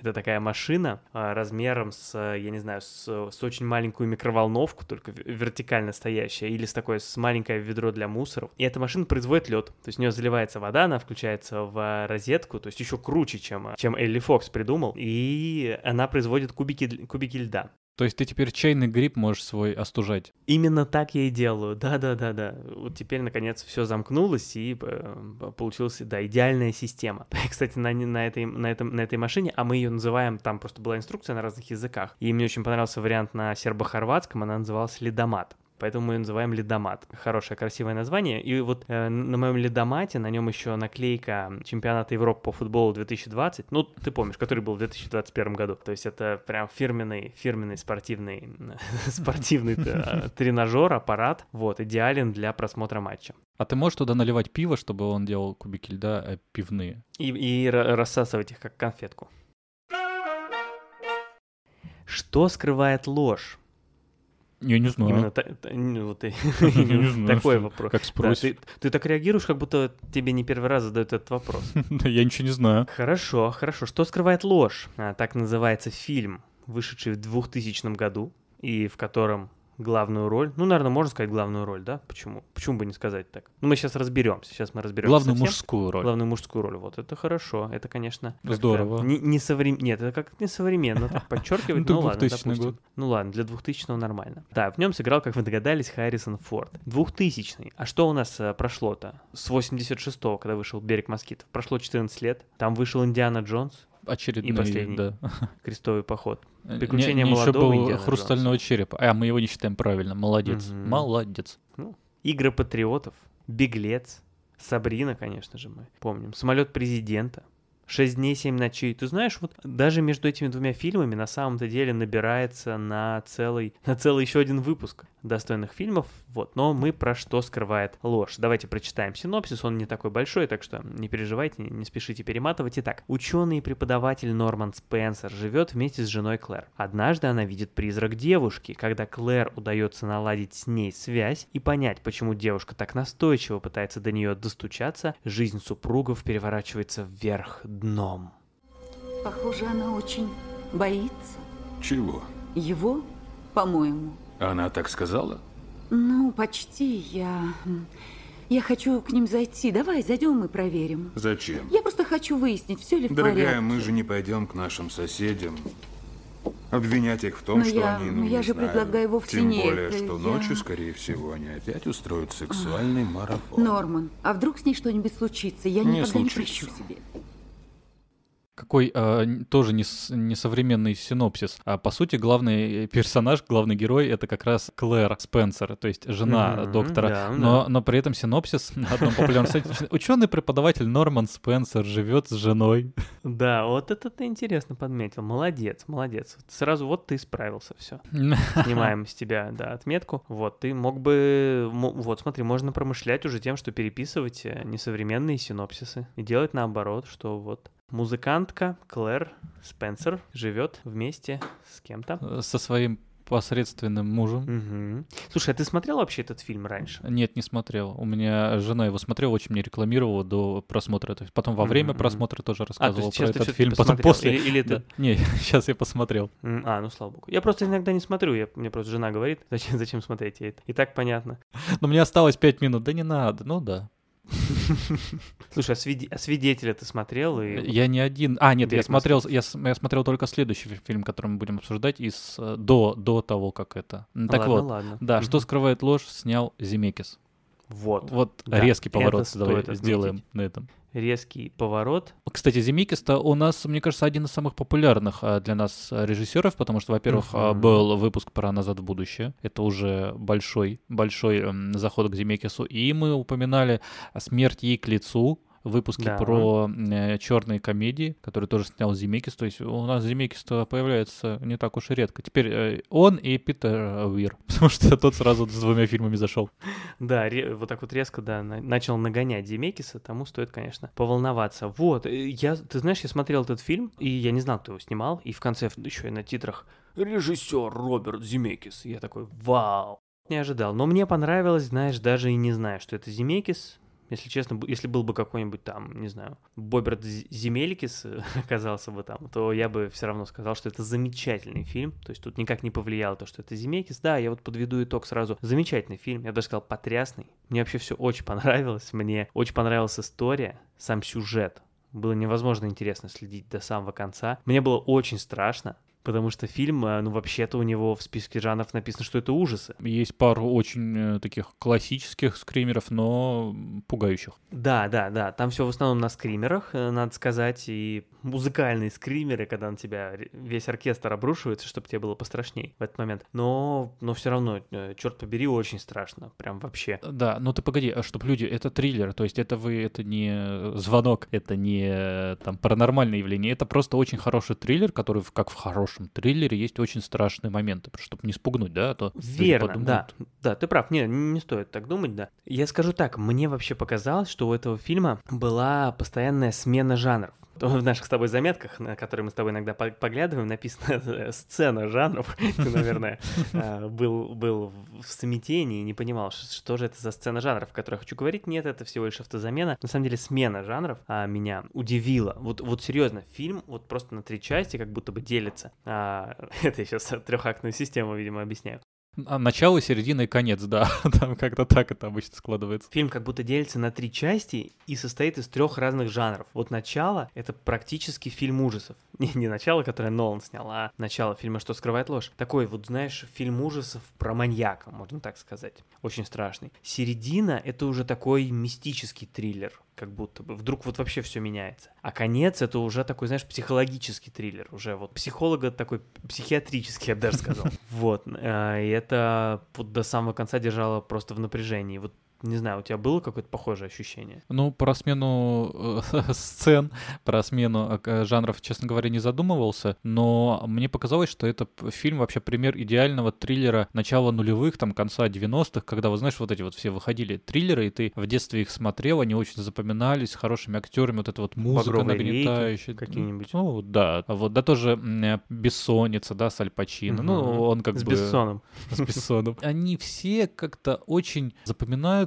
Это такая машина а, размером с, я не знаю, с, с очень маленькую микроволновку, только вертикально стоящая, или с такой, с маленькое ведро для мусоров. И эта машина производит лед. То есть в нее заливается вода, она включается в розетку, то есть еще круче, чем, чем Элли Фокс придумал. И она производит кубики, кубики льда. То есть ты теперь чайный гриб можешь свой остужать? Именно так я и делаю, да-да-да-да. Вот теперь, наконец, все замкнулось, и э, получилась, да, идеальная система. Кстати, на, на, этой, на, этом, на этой машине, а мы ее называем, там просто была инструкция на разных языках, и мне очень понравился вариант на сербо-хорватском, она называлась «Ледомат» поэтому мы ее называем ледомат. Хорошее, красивое название. И вот э, на моем ледомате, на нем еще наклейка чемпионата Европы по футболу 2020, ну, ты помнишь, который был в 2021 году. То есть это прям фирменный, фирменный спортивный, спортивный э, тренажер, аппарат, вот, идеален для просмотра матча. А ты можешь туда наливать пиво, чтобы он делал кубики льда э, пивные? И, и рассасывать их как конфетку. Что скрывает ложь? Я не знаю. Именно та, та, ну, вот, знаю, такой вопрос. Как спросишь. Да, ты, ты так реагируешь, как будто тебе не первый раз задают этот вопрос. Да я ничего не знаю. Хорошо, хорошо. Что скрывает ложь? А, так называется фильм, вышедший в 2000 году, и в котором главную роль. Ну, наверное, можно сказать главную роль, да? Почему? Почему бы не сказать так? Ну, мы сейчас разберемся. Сейчас мы разберемся. Главную совсем. мужскую роль. Главную мужскую роль. Вот это хорошо. Это, конечно. Здорово. Не, не соврем... Нет, это как не современно. Так подчеркивать. Ну, ладно, допустим. Ну ладно, для 2000 нормально. Да, в нем сыграл, как вы догадались, Харрисон Форд. 2000 А что у нас э, прошло-то? С 86-го, когда вышел «Берег москитов». Прошло 14 лет. Там вышел Индиана Джонс очередной, и последний да. крестовый поход. Приключения не, не молодого еще был хрустального Джонса. черепа. А мы его не считаем правильно. Молодец, угу. молодец. Ну, Игры патриотов, Беглец, Сабрина, конечно же, мы помним. Самолет президента. 6 дней, 7 ночей. Ты знаешь, вот даже между этими двумя фильмами на самом-то деле набирается на целый, на целый еще один выпуск достойных фильмов. Вот, но мы про что скрывает ложь. Давайте прочитаем синопсис, он не такой большой, так что не переживайте, не спешите перематывать. Итак, ученый и преподаватель Норман Спенсер живет вместе с женой Клэр. Однажды она видит призрак девушки. Когда Клэр удается наладить с ней связь и понять, почему девушка так настойчиво пытается до нее достучаться, жизнь супругов переворачивается вверх дном. Похоже, она очень боится. Чего? Его, по-моему. Она так сказала? Ну, почти. Я... Я хочу к ним зайти. Давай, зайдем и проверим. Зачем? Я просто хочу выяснить, все ли в Дорогая, порядке. мы же не пойдем к нашим соседям. Обвинять их в том, но что я, они, ну, я не же знаю, предлагаю вовсе Тем нет. более, что я... ночью, скорее всего, они опять устроят сексуальный марафон. Норман, а вдруг с ней что-нибудь случится? Я не никогда случится. не прощу себе какой э, тоже несовременный синопсис. А по сути, главный персонаж, главный герой это как раз Клэр Спенсер, то есть жена mm-hmm, доктора. Да, но, да. но при этом синопсис на одном популярном сайте. Ученый-преподаватель Норман Спенсер живет с женой. Да, вот это ты интересно подметил. Молодец, молодец. Сразу вот ты справился, все. Снимаем с тебя, да, отметку. Вот, ты мог бы... Вот, смотри, можно промышлять уже тем, что переписывать э, несовременные синопсисы и делать наоборот, что вот Музыкантка Клэр Спенсер живет вместе с кем-то. Э, со своим посредственным мужем. Угу. Слушай, а ты смотрел вообще этот фильм раньше? Нет, не смотрел. У меня жена его смотрела, очень мне рекламировала до просмотра. То есть потом во время mm-hmm. просмотра тоже рассказывала а, про этот фильм. Потом после. Или, или да. Не, сейчас я посмотрел. А, ну слава богу. Я просто иногда не смотрю. Я, мне просто жена говорит, зачем, зачем смотреть. И, и так понятно. Но мне осталось пять минут. Да не надо. Ну да. Слушай, а, свид... а свидетеля ты смотрел? И... Я не один. А, нет, я смотрел, я, я смотрел только следующий фильм, который мы будем обсуждать из э, до, до того, как это. Так ладно, вот, ладно. да, что скрывает ложь, снял Земекис. Вот. Вот да, резкий поворот давай сделаем на этом резкий поворот. Кстати, Земикис-то у нас, мне кажется, один из самых популярных а, для нас режиссеров, потому что, во-первых, uh-huh. был выпуск про «Назад в будущее». Это уже большой, большой заход к Земекису. И мы упоминали «Смерть ей к лицу», выпуске Да. про э, черные комедии, который тоже снял Земекис. То есть у нас Земекис-то появляется не так уж и редко. Теперь э, он и Питер Уир, потому что тот сразу с двумя фильмами зашел. Да, вот так вот резко, да, на- начал нагонять Демекиса, тому стоит, конечно, поволноваться. Вот, э, я, ты знаешь, я смотрел этот фильм, и я не знал, кто его снимал, и в конце еще и на титрах «Режиссер Роберт Земекис». Я такой, вау, не ожидал. Но мне понравилось, знаешь, даже и не знаю, что это Земекис. Если честно, если был бы какой-нибудь там, не знаю, Боберт З- Земеликис э, оказался бы там, то я бы все равно сказал, что это замечательный фильм. То есть тут никак не повлияло то, что это Земекис. Да, я вот подведу итог сразу. Замечательный фильм, я бы даже сказал, потрясный. Мне вообще все очень понравилось. Мне очень понравилась история, сам сюжет. Было невозможно интересно следить до самого конца. Мне было очень страшно, потому что фильм, э, ну, вообще-то у него в списке жанров написано, что это ужасы. Есть пару очень э, таких классических скримеров, но пугающих. Да, да, да. Там все в основном на скримерах, э, надо сказать, и музыкальные скримеры, когда на тебя весь оркестр обрушивается, чтобы тебе было пострашней в этот момент. Но, но все равно, черт побери, очень страшно. Прям вообще. Да, ну ты погоди, а чтоб люди, это триллер, то есть это вы, это не звонок, это не там паранормальное явление, это просто очень хороший триллер, который, как в хорошем триллере, есть очень страшные моменты, чтобы не спугнуть, да, а то Верно, подумают, да. Да, ты прав. Не, не стоит так думать, да. Я скажу так, мне вообще показалось, что у этого фильма была постоянная смена жанров. В наших с тобой заметках, на которые мы с тобой иногда по- поглядываем, написано э, сцена жанров. Ты, наверное, э, был, был в смятении и не понимал, что же это за сцена жанров, о которой я хочу говорить. Нет, это всего лишь автозамена. На самом деле смена жанров а, меня удивила. Вот, вот серьезно, фильм вот просто на три части как будто бы делится. А, это я сейчас трехактную систему, видимо, объясняю. А начало, середина и конец, да, там как-то так это обычно складывается. Фильм как будто делится на три части и состоит из трех разных жанров. Вот начало — это практически фильм ужасов. Не, не начало, которое Нолан снял, а начало фильма «Что скрывает ложь». Такой вот, знаешь, фильм ужасов про маньяка, можно так сказать. Очень страшный. Середина — это уже такой мистический триллер, как будто бы. Вдруг вот вообще все меняется. А конец — это уже такой, знаешь, психологический триллер. Уже вот психолога такой психиатрический, я бы даже сказал. Вот. э, И это вот до самого конца держало просто в напряжении. Вот не знаю, у тебя было какое-то похожее ощущение? Ну, про смену э, сцен, про смену э, жанров, честно говоря, не задумывался, но мне показалось, что это фильм вообще пример идеального триллера начала нулевых, там, конца 90-х, когда, вот знаешь, вот эти вот все выходили триллеры, и ты в детстве их смотрел, они очень запоминались, с хорошими актерами, вот эта вот музыка «Багровые реки» нагнетающая. какие-нибудь. Ну, да. А Вот, да, тоже э, «Бессонница», да, с Аль Пачино. Ну, он как С бы... Бессоном. с Бессоном. Они все как-то очень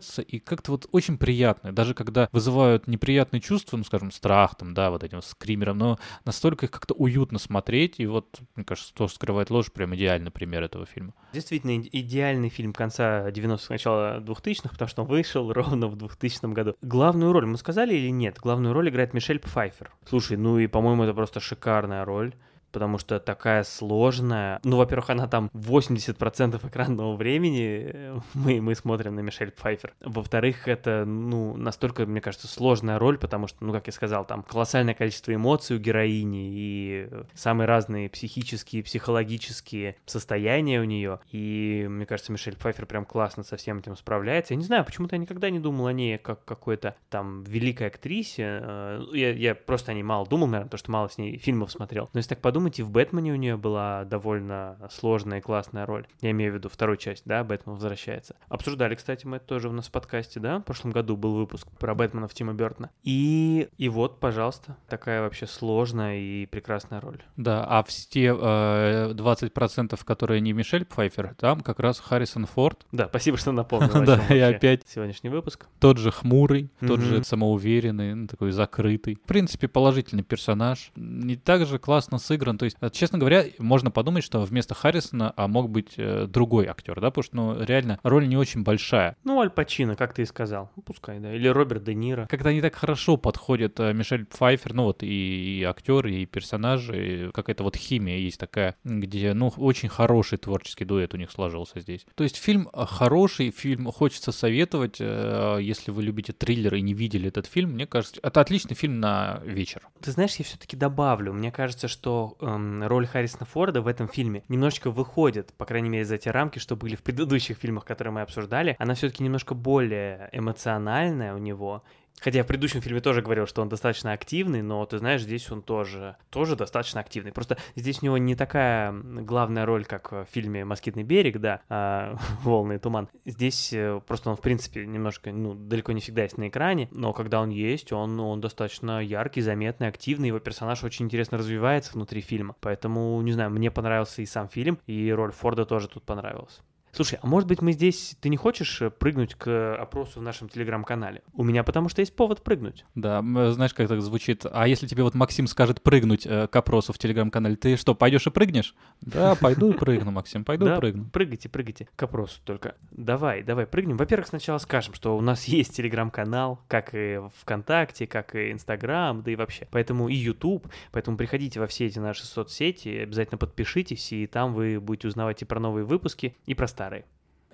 запоминаются и как-то вот очень приятные. Даже когда вызывают неприятные чувства, ну, скажем, страх, там, да, вот этим скримером, но настолько их как-то уютно смотреть. И вот, мне кажется, то, что скрывает ложь, прям идеальный пример этого фильма. Действительно, идеальный фильм конца 90-х, начала 2000-х, потому что он вышел ровно в 2000 году. Главную роль мы сказали или нет? Главную роль играет Мишель Пфайфер. Слушай, ну и, по-моему, это просто шикарная роль. Потому что такая сложная. Ну, во-первых, она там 80% экранного времени мы, мы смотрим на Мишель Пфайфер. Во-вторых, это, ну, настолько, мне кажется, сложная роль, потому что, ну, как я сказал, там колоссальное количество эмоций у героини и э, самые разные психические, психологические состояния у нее. И, мне кажется, Мишель Пфайфер прям классно со всем этим справляется. Я не знаю, почему-то я никогда не думал о ней как какой-то там великой актрисе. Э, Я, я просто о ней мало думал, наверное, потому что мало с ней фильмов смотрел. Но если так подумать, и в «Бэтмене» у нее была довольно сложная и классная роль. Я имею в виду вторую часть, да, «Бэтмен возвращается». Обсуждали, кстати, мы это тоже у нас в подкасте, да, в прошлом году был выпуск про Бэтмена в Тима Бертона. И, и вот, пожалуйста, такая вообще сложная и прекрасная роль. Да, а в те э, 20%, которые не Мишель Пфайфер, там как раз Харрисон Форд, Да, спасибо, что напомнил. Да, и опять. Сегодняшний выпуск. тот же хмурый, тот же самоуверенный, ну, такой закрытый. В принципе, положительный персонаж. Не так же классно сыгран. То есть, э, честно говоря, можно подумать, что вместо Харрисона а мог быть э, другой актер, да, потому что, ну, реально, роль не очень большая. Ну, Аль Пачино, как ты и сказал. Ну, пускай, да. Или Роберт Де Ниро. Как-то они так хорошо подходят, э, Мишель Пфайфер, ну вот и, и актер, и персонажи, и какая-то вот химия есть такая, где, ну, очень хороший творческий дуэт у них сложился здесь. То есть фильм э, хороший, фильм хочется советовать, э, если вы любите триллер и не видели этот фильм, мне кажется, это отличный фильм на вечер. Ты знаешь, я все-таки добавлю. Мне кажется, что эм, роль Харрисона Форда в этом фильме немножечко выходит, по крайней мере, за те рамки, что были в предыдущих фильмах, которые мы обсуждали. Она все-таки немножко более эмоциональная у него. Хотя я в предыдущем фильме тоже говорил, что он достаточно активный, но ты знаешь, здесь он тоже, тоже достаточно активный. Просто здесь у него не такая главная роль, как в фильме «Москитный берег», да, а, «Волны и туман». Здесь э, просто он, в принципе, немножко, ну, далеко не всегда есть на экране, но когда он есть, он, он достаточно яркий, заметный, активный, его персонаж очень интересно развивается внутри фильма. Поэтому, не знаю, мне понравился и сам фильм, и роль Форда тоже тут понравилась. Слушай, а может быть мы здесь... Ты не хочешь э, прыгнуть к опросу в нашем телеграм-канале? У меня потому что есть повод прыгнуть. Да, знаешь, как так звучит? А если тебе вот Максим скажет прыгнуть э, к опросу в телеграм-канале, ты что, пойдешь и прыгнешь? Да, пойду и прыгну, Максим, пойду и прыгну. прыгайте, прыгайте к опросу только. Давай, давай, прыгнем. Во-первых, сначала скажем, что у нас есть телеграм-канал, как и ВКонтакте, как и Инстаграм, да и вообще. Поэтому и YouTube, поэтому приходите во все эти наши соцсети, обязательно подпишитесь, и там вы будете узнавать и про новые выпуски, и про старые.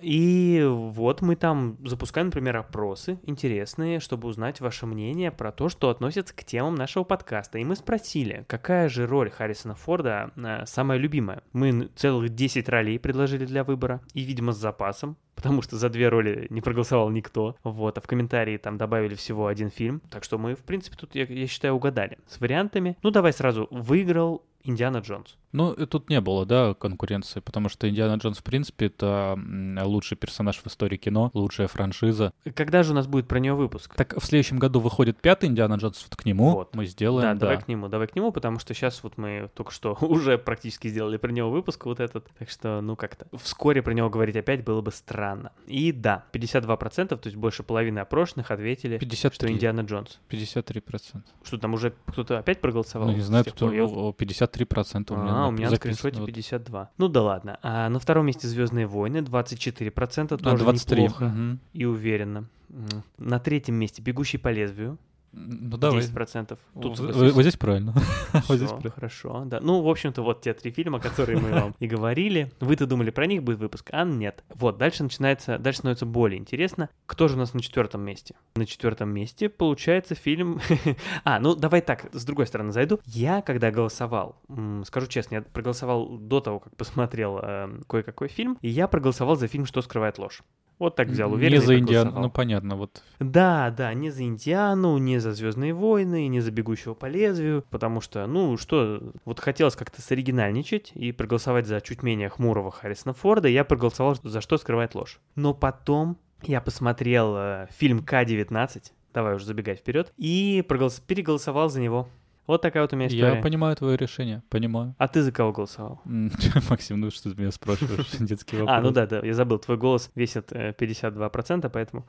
И вот мы там запускаем, например, опросы интересные, чтобы узнать ваше мнение про то, что относится к темам нашего подкаста. И мы спросили, какая же роль Харрисона Форда э, самая любимая. Мы целых 10 ролей предложили для выбора, и, видимо, с запасом, потому что за две роли не проголосовал никто. Вот, а в комментарии там добавили всего один фильм. Так что мы, в принципе, тут, я, я считаю, угадали с вариантами. Ну, давай сразу. Выиграл Индиана Джонс. Ну, тут не было, да, конкуренции, потому что Индиана Джонс, в принципе, это лучший персонаж в истории кино, лучшая франшиза. Когда же у нас будет про него выпуск? Так в следующем году выходит пятый Индиана Джонс, вот к нему вот. мы сделаем. Да, да, давай к нему, давай к нему, потому что сейчас вот мы только что уже практически сделали про него выпуск вот этот, так что, ну, как-то вскоре про него говорить опять было бы странно. И да, 52%, то есть больше половины опрошенных ответили, 53. что Индиана Джонс. 53%. Что там уже кто-то опять проголосовал? Ну, не знаю, тут 53% у меня а, у меня на скриншоте 52. Ну да ладно. А на втором месте Звездные войны 24%, тоже а, 23. неплохо угу. и уверенно. На третьем месте Бегущий по лезвию ну, давай. 10%. Тут вот, вот здесь правильно. вот здесь хорошо, да. Ну, в общем-то, вот те три фильма, которые мы вам и говорили. Вы-то думали, про них будет выпуск, а нет. Вот, дальше начинается, дальше становится более интересно. Кто же у нас на четвертом месте? На четвертом месте получается фильм... а, ну, давай так, с другой стороны зайду. Я, когда голосовал, скажу честно, я проголосовал до того, как посмотрел э, кое-какой фильм, и я проголосовал за фильм «Что скрывает ложь». Вот так взял уверенно. Не за Индиану, ну понятно, вот. Да, да, не за Индиану, не за Звездные войны, не за Бегущего по лезвию, потому что, ну что, вот хотелось как-то соригинальничать и проголосовать за чуть менее хмурого Харрисона Форда, я проголосовал за что скрывает ложь. Но потом я посмотрел э, фильм К-19, давай уже забегать вперед, и проголос... переголосовал за него. Вот такая вот у меня история. Я понимаю твое решение, понимаю. А ты за кого голосовал? Максим, ну что ты меня спрашиваешь? Детский вопрос. А, ну да, да, я забыл, твой голос весит 52%, э, поэтому...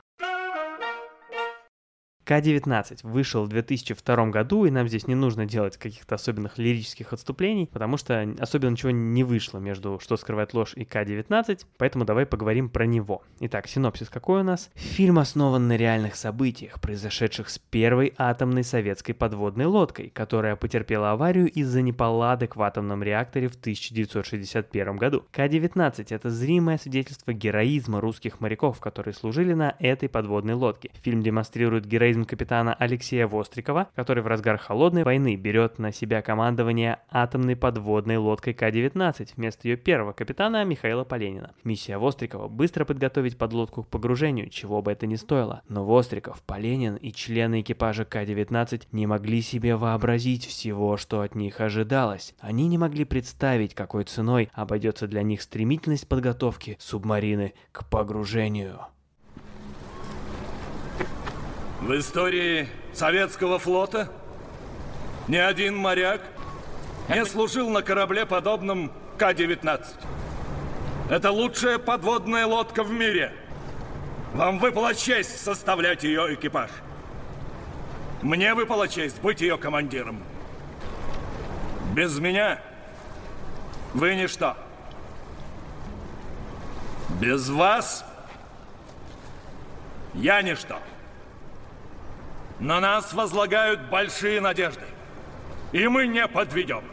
К-19 вышел в 2002 году, и нам здесь не нужно делать каких-то особенных лирических отступлений, потому что особенно ничего не вышло между «Что скрывает ложь» и К-19, поэтому давай поговорим про него. Итак, синопсис какой у нас? Фильм основан на реальных событиях, произошедших с первой атомной советской подводной лодкой, которая потерпела аварию из-за неполадок в атомном реакторе в 1961 году. К-19 — это зримое свидетельство героизма русских моряков, которые служили на этой подводной лодке. Фильм демонстрирует героизм героизм капитана Алексея Вострикова, который в разгар холодной войны берет на себя командование атомной подводной лодкой К-19 вместо ее первого капитана Михаила Поленина. Миссия Вострикова – быстро подготовить подлодку к погружению, чего бы это ни стоило. Но Востриков, Поленин и члены экипажа К-19 не могли себе вообразить всего, что от них ожидалось. Они не могли представить, какой ценой обойдется для них стремительность подготовки субмарины к погружению. В истории советского флота ни один моряк не служил на корабле, подобном К-19. Это лучшая подводная лодка в мире. Вам выпала честь составлять ее экипаж. Мне выпала честь быть ее командиром. Без меня вы ничто. Без вас я ничто. На нас возлагают большие надежды. И мы не подведем.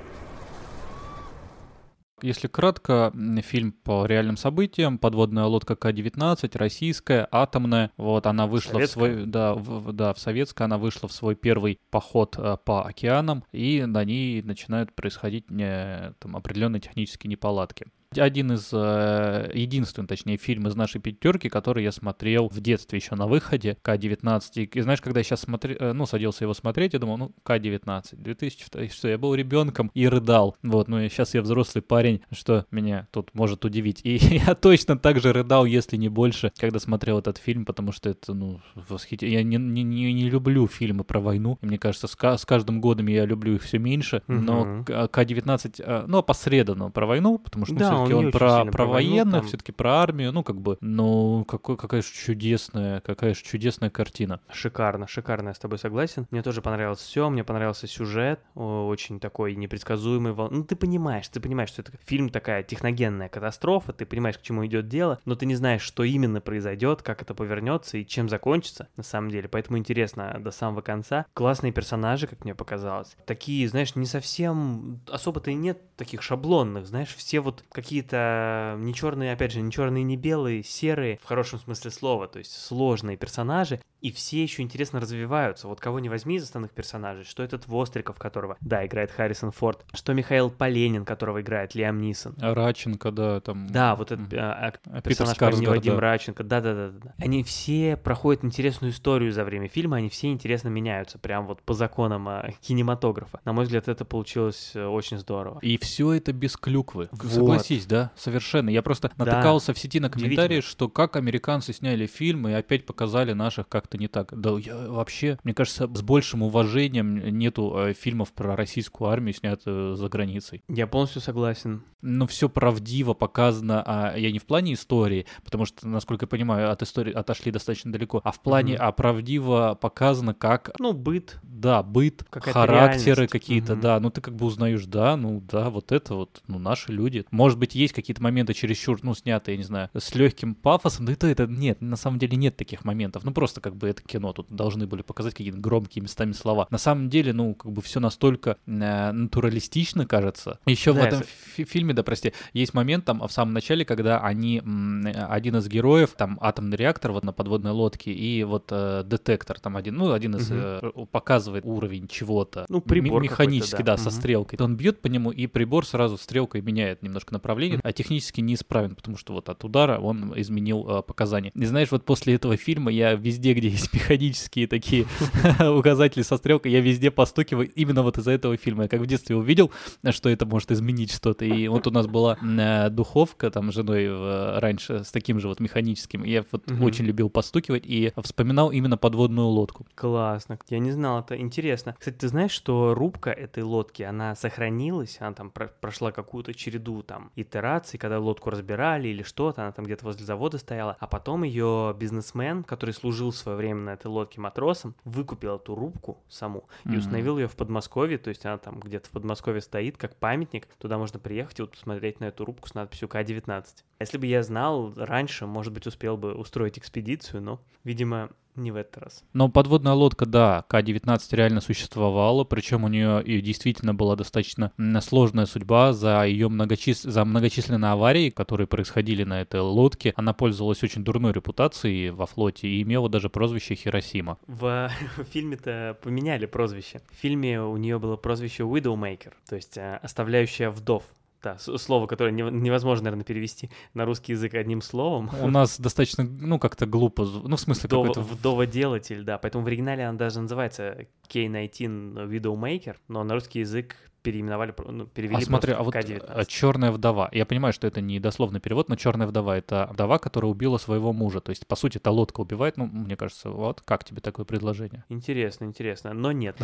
Если кратко, фильм по реальным событиям, подводная лодка К-19, российская, атомная, вот она вышла советская. в свой, да, в, да, в советская, она вышла в свой первый поход э, по океанам, и на ней начинают происходить не, там, определенные технические неполадки. Один из, э, единственный, точнее, фильм из нашей пятерки, который я смотрел в детстве еще на выходе, К-19. И знаешь, когда я сейчас смотрел, э, ну, садился его смотреть, я думал, ну, К-19, 2002, что я был ребенком и рыдал. Вот, ну, и сейчас я взрослый парень, что меня тут может удивить. И я точно так же рыдал, если не больше, когда смотрел этот фильм, потому что это, ну, восхитительно. Я не, не, не, не люблю фильмы про войну, и мне кажется, с, с каждым годом я люблю их все меньше, но К-19, э, ну, опосредованно про войну, потому что, ну, Да, все-таки он про, про военных, там. все-таки про армию, ну, как бы, ну, какой, какая же чудесная, какая же чудесная картина. Шикарно, шикарно, я с тобой согласен. Мне тоже понравилось все, мне понравился сюжет, очень такой непредсказуемый. вол- Ну, ты понимаешь, ты понимаешь, что это фильм такая техногенная катастрофа, ты понимаешь, к чему идет дело, но ты не знаешь, что именно произойдет, как это повернется и чем закончится, на самом деле. Поэтому интересно до самого конца. Классные персонажи, как мне показалось. Такие, знаешь, не совсем... Особо-то и нет таких шаблонных, знаешь, все вот какие-то не черные, опять же, не черные, не белые, серые, в хорошем смысле слова, то есть сложные персонажи, и все еще интересно развиваются. Вот кого не возьми из основных персонажей, что этот Востриков, которого, да, играет Харрисон Форд, что Михаил Поленин, которого играет Лиам Нисон. Раченко, да, там... Да, вот этот а, А Питер персонаж имени Скарсгард, Вадим да. Раченко, да-да-да. Они все проходят интересную историю за время фильма, они все интересно меняются, прям вот по законам а, кинематографа. На мой взгляд, это получилось э, очень здорово. И все это без клюквы. Вот. Согласись, да? Совершенно. Я просто Да. натыкался в сети на комментарии, что как американцы сняли фильм и опять показали наших как-то не так. Да я вообще, мне кажется, с большим уважением нету э, фильмов про российскую армию, снятых за границей. Я полностью согласен. Но все правдиво показано, а я не в плане истории, потому что, насколько я понимаю, от истории отошли достаточно далеко, а в плане, Мгм. а правдиво показано, как Ну, быт. да, быт, Какая-то характеры реальность. какие-то, Мгм. да, ну ты как бы узнаешь, да, ну да, вот это вот, ну наши люди. Может быть, есть какие-то моменты чересчур, ну, снятые, я не знаю, с легким пафосом, но это, это нет, на самом деле нет таких моментов, ну просто как бы это кино, тут должны были показать какие-то громкие местами слова. На самом деле, ну, как бы все настолько э, натуралистично, кажется. Еще в Да, этом я фи- фильме, да, прости, есть момент там в самом начале, когда они, м, один из героев, там атомный реактор вот на подводной лодке и вот э, детектор там один, ну, один из Мгм. э, показывает уровень чего-то. Ну, м- прибор Механически, какой-то, да. да, со Мгм. стрелкой. Он бьет по нему, и прибор сразу стрелкой меняет немножко направление, а технически неисправен, потому что вот от удара он изменил э, показания. И знаешь, вот после этого фильма я везде, где есть механические такие указатели со стрелкой, я везде постукиваю именно вот из-за этого фильма. Я как в детстве увидел, что это может изменить что-то. И вот у нас была э, духовка там с женой э, раньше с таким же вот механическим. И Я вот Мгм. очень любил постукивать и вспоминал именно подводную лодку. Классно. Я не знал, это интересно. Кстати, ты знаешь, что рубка этой лодки, она сохранилась, она там про- прошла какую-то череду там итераций, когда лодку разбирали или что-то, она там где-то возле завода стояла, а потом ее бизнесмен, который служил в свое время на этой лодке матросом, выкупил эту рубку саму и Мгм. установил ее в Подмосковье, то есть она там где-то в Подмосковье стоит как памятник, туда можно приехать и вот посмотреть на эту рубку с надписью К-19. Если бы я знал раньше, может быть, успел бы устроить экспедицию, но, видимо, не в этот раз. Но подводная лодка, да, К-19 реально существовала, причем у нее и действительно была достаточно сложная судьба за ее многочис... за многочисленные аварии, которые происходили на этой лодке. Она пользовалась очень дурной репутацией во флоте и имела даже прозвище Хиросима. В, в фильме-то поменяли прозвище. В фильме у нее было прозвище Widowmaker, то есть э, оставляющая вдов. Да, слово, которое нев- невозможно, наверное, перевести на русский язык одним словом. У нас достаточно, ну, как-то глупо, ну, в смысле, Вдова- какой-то... Вдоводелатель, да. Поэтому в оригинале она даже называется K-19 Widowmaker, но на русский язык переименовали, ну, перевели А смотри, а вот К-19. черная вдова. Я понимаю, что это не дословный перевод, но черная вдова это вдова, которая убила своего мужа. То есть, по сути, та лодка убивает. Ну, мне кажется, вот как тебе такое предложение? Интересно, интересно, но нет.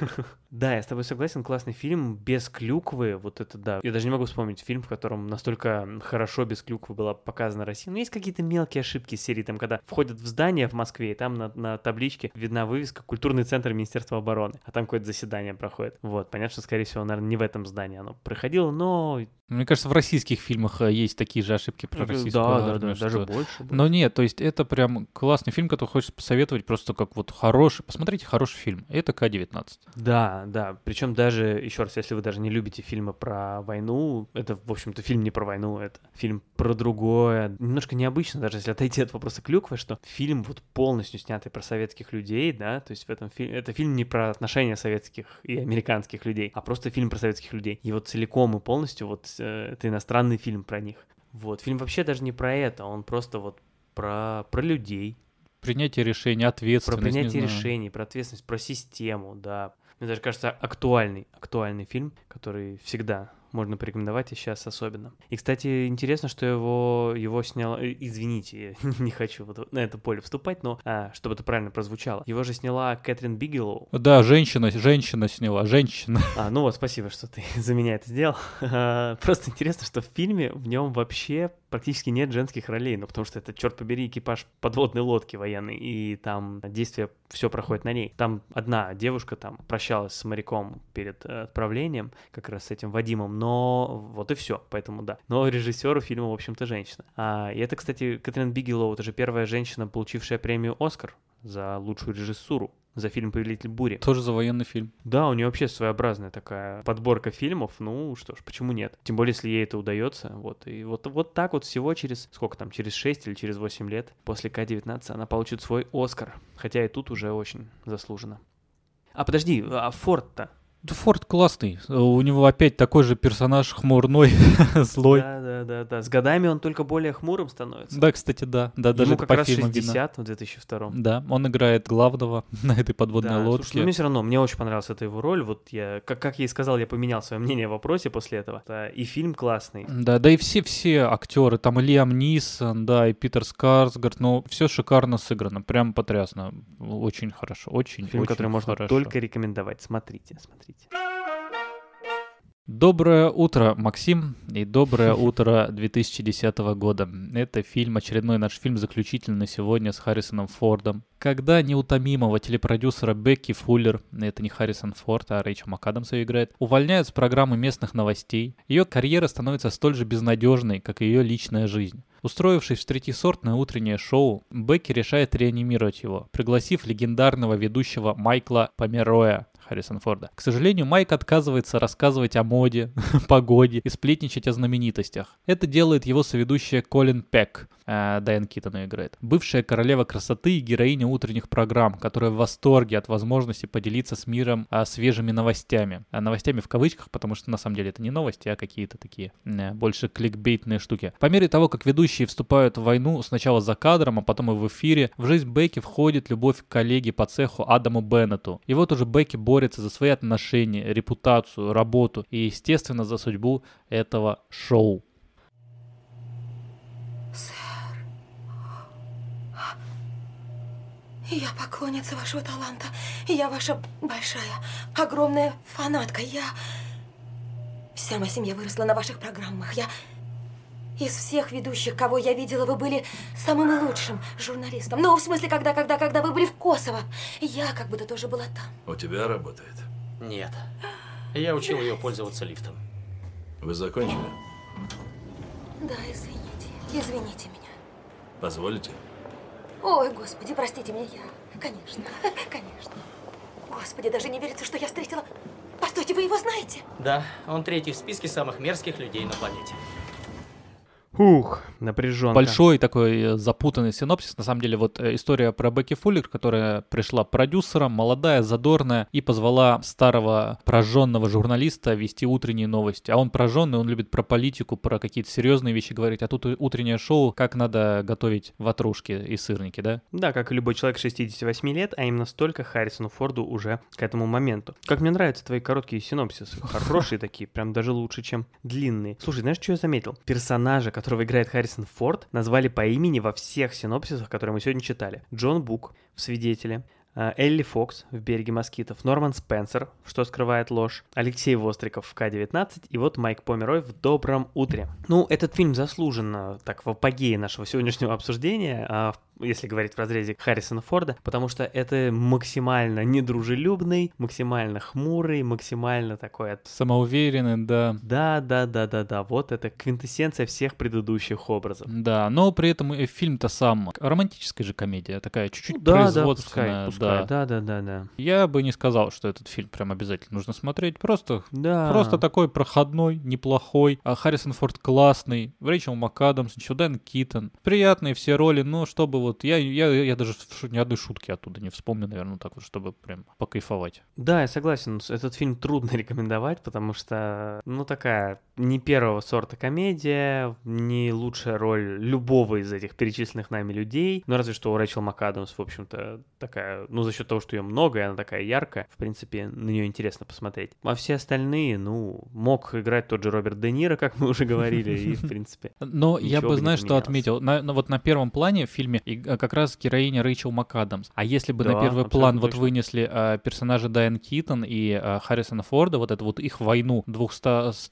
Да, я с тобой согласен, классный фильм, без клюквы, вот это да. Я даже не могу вспомнить фильм, в котором настолько хорошо без клюквы была показана Россия. Но есть какие-то мелкие ошибки серии, там, когда входят в здание в Москве, и там на, на табличке видна вывеска «Культурный центр Министерства обороны», а там какое-то заседание проходит. Вот, понятно, что, скорее всего, наверное, не в этом здании оно проходило, но... Мне кажется, в российских фильмах э, есть такие же ошибки про российскую да, да, армию, да, даже что- больше. да. Но нет, то есть это прям классный фильм, который хочется посоветовать просто как вот хороший. Посмотрите хороший фильм. Это К-19. Да, да. Причем даже, еще раз, если вы даже не любите фильмы про войну, это, в общем-то, фильм не про войну, это фильм про другое. Немножко необычно, даже если отойти от вопроса клюквы, что фильм вот полностью снятый про советских людей, да, то есть в этом фильме, это фильм не про отношения советских и американских людей, а просто фильм про советских людей. И вот целиком и полностью вот э, это иностранный фильм про них. Вот, фильм вообще даже не про это, он просто вот про, про людей. Принятие решений, ответственность. Про принятие решений, про ответственность, про систему, да. Мне даже кажется, актуальный, актуальный фильм, который всегда можно порекомендовать и сейчас особенно. И, кстати, интересно, что его, его снял... Э, извините, я не хочу вот на это поле вступать, но а, чтобы это правильно прозвучало. Его же сняла Кэтрин Бигелоу. Да, женщина, женщина сняла, женщина. А, ну вот, спасибо, что ты за меня это сделал. Просто интересно, что в фильме в нем вообще практически нет женских ролей, ну потому что это, черт побери, экипаж подводной лодки военной, и там действие все проходит на ней. Там одна девушка там прощалась с моряком перед э, отправлением, как раз с этим Вадимом, но вот и все, поэтому да. Но режиссер фильма, в общем-то, женщина. А, и это, кстати, Катрин Бигелоу, это же первая женщина, получившая премию «Оскар» за лучшую режиссуру за фильм «Повелитель бури». Тоже за военный фильм. Да, у нее вообще своеобразная такая подборка фильмов. Ну что ж, почему нет? Тем более, если ей это удается. Вот. И вот, вот так вот всего через, сколько там, через 6 или через 8 лет после К-19 она получит свой Оскар. Хотя и тут уже очень заслуженно. А подожди, а Форд-то? Да Форд классный. У него опять такой же персонаж хмурной, злой. Да, да, да, да. С годами он только более хмурым становится. Да, кстати, да. да даже Ему как по раз фильмам 60 видно. в 2002 Да, он играет главного на этой подводной да, лодке. Слушай, ну мне все равно, мне очень понравилась эта его роль. Вот я, как, как я и сказал, я поменял свое мнение в вопросе после этого. Да, и фильм классный. Да, да и все все актеры, там и Лиам Нисон, да, и Питер Скарсгард, ну все шикарно сыграно, прям потрясно, очень хорошо, очень, Фильм, очень который можно хорошо. только рекомендовать. Смотрите, смотрите. Доброе утро, Максим, и доброе утро 2010 года. Это фильм, очередной наш фильм, заключительный на сегодня с Харрисоном Фордом. Когда неутомимого телепродюсера Бекки Фуллер, это не Харрисон Форд, а Рэйчел МакАдамс ее играет, увольняют с программы местных новостей, ее карьера становится столь же безнадежной, как и ее личная жизнь. Устроившись в третьесортное утреннее шоу, Бекки решает реанимировать его, пригласив легендарного ведущего Майкла Помероя, Харрисон Форда. К сожалению, Майк отказывается рассказывать о моде, погоде и сплетничать о знаменитостях. Это делает его соведущая Колин Пек, э, Дайан Китон играет. Бывшая королева красоты и героиня утренних программ, которая в восторге от возможности поделиться с миром э, свежими новостями. А новостями в кавычках, потому что на самом деле это не новости, а какие-то такие э, больше кликбейтные штуки. По мере того, как ведущие вступают в войну сначала за кадром, а потом и в эфире, в жизнь Бекки входит любовь к коллеге по цеху Адаму Беннету. И вот уже Бекки борется за свои отношения, репутацию, работу и, естественно, за судьбу этого шоу. Я поклонница вашего таланта. Я ваша большая, огромная фанатка. Я... Вся моя семья выросла на ваших программах. Я... Из всех ведущих, кого я видела, вы были самым лучшим журналистом. Ну, в смысле, когда, когда, когда вы были в Косово. Я как будто тоже была там. У тебя работает? Нет. Я учил ее пользоваться лифтом. Вы закончили? Да, извините. Извините меня. Позволите? Ой, господи, простите меня, я... Конечно, конечно. Господи, даже не верится, что я встретила... Постойте, вы его знаете? Да, он третий в списке самых мерзких людей на планете. Huch. Напряженно. Большой такой э, запутанный синопсис. На самом деле, вот э, история про Бекки Фуллер, которая пришла продюсером, молодая, задорная, и позвала старого прожженного журналиста вести утренние новости. А он прожженный, он любит про политику, про какие-то серьезные вещи говорить. А тут утреннее шоу, как надо готовить ватрушки и сырники, да? Да, как и любой человек 68 лет, а именно столько Харрисону Форду уже к этому моменту. Как мне нравятся твои короткие синопсисы. Хорошие такие, прям даже лучше, чем длинные. Слушай, знаешь, что я заметил? Персонажа, которого играет Харрисон Форд, назвали по имени во всех синопсисах, которые мы сегодня читали. Джон Бук в «Свидетеле», э, Элли Фокс в «Береге москитов», Норман Спенсер в «Что скрывает ложь», Алексей Востриков в К-19 и вот Майк Померой в «Добром утре». Ну, этот фильм заслуженно так в апогее нашего сегодняшнего обсуждения, а если говорить в разрезе Харрисона Форда, потому что это максимально недружелюбный, максимально хмурый, максимально такой... Самоуверенный, да. Да, да, да, да, да, вот это квинтэссенция всех предыдущих образов. Да, но при этом и фильм-то сам романтическая же комедия, такая чуть-чуть да, производственная. Да, пускай, пускай, да, да, да, да. Я бы не сказал, что этот фильм прям обязательно нужно смотреть, просто, да. просто такой проходной, неплохой. А Харрисон Форд классный, Рэйчел МакАдамс, Дэн Китон. Приятные все роли, но чтобы вот вот я, я, я даже ни одной шутки оттуда не вспомню, наверное, так вот, чтобы прям покайфовать. Да, я согласен. Этот фильм трудно рекомендовать, потому что, ну, такая не первого сорта комедия, не лучшая роль любого из этих перечисленных нами людей. Ну, разве что у Рэйчел МакАдамс, в общем-то, такая, ну, за счет того, что ее много, и она такая яркая, в принципе, на нее интересно посмотреть. А все остальные, ну, мог играть тот же Роберт Де Ниро, как мы уже говорили, и, в принципе, Но я бы, знаешь, что отметил? На, вот на первом плане в фильме как раз героиня Рэйчел МакАдамс. А если бы на первый план вот вынесли э, персонажа Дайан Китон и э, Харрисона Форда, вот эту вот их войну двух,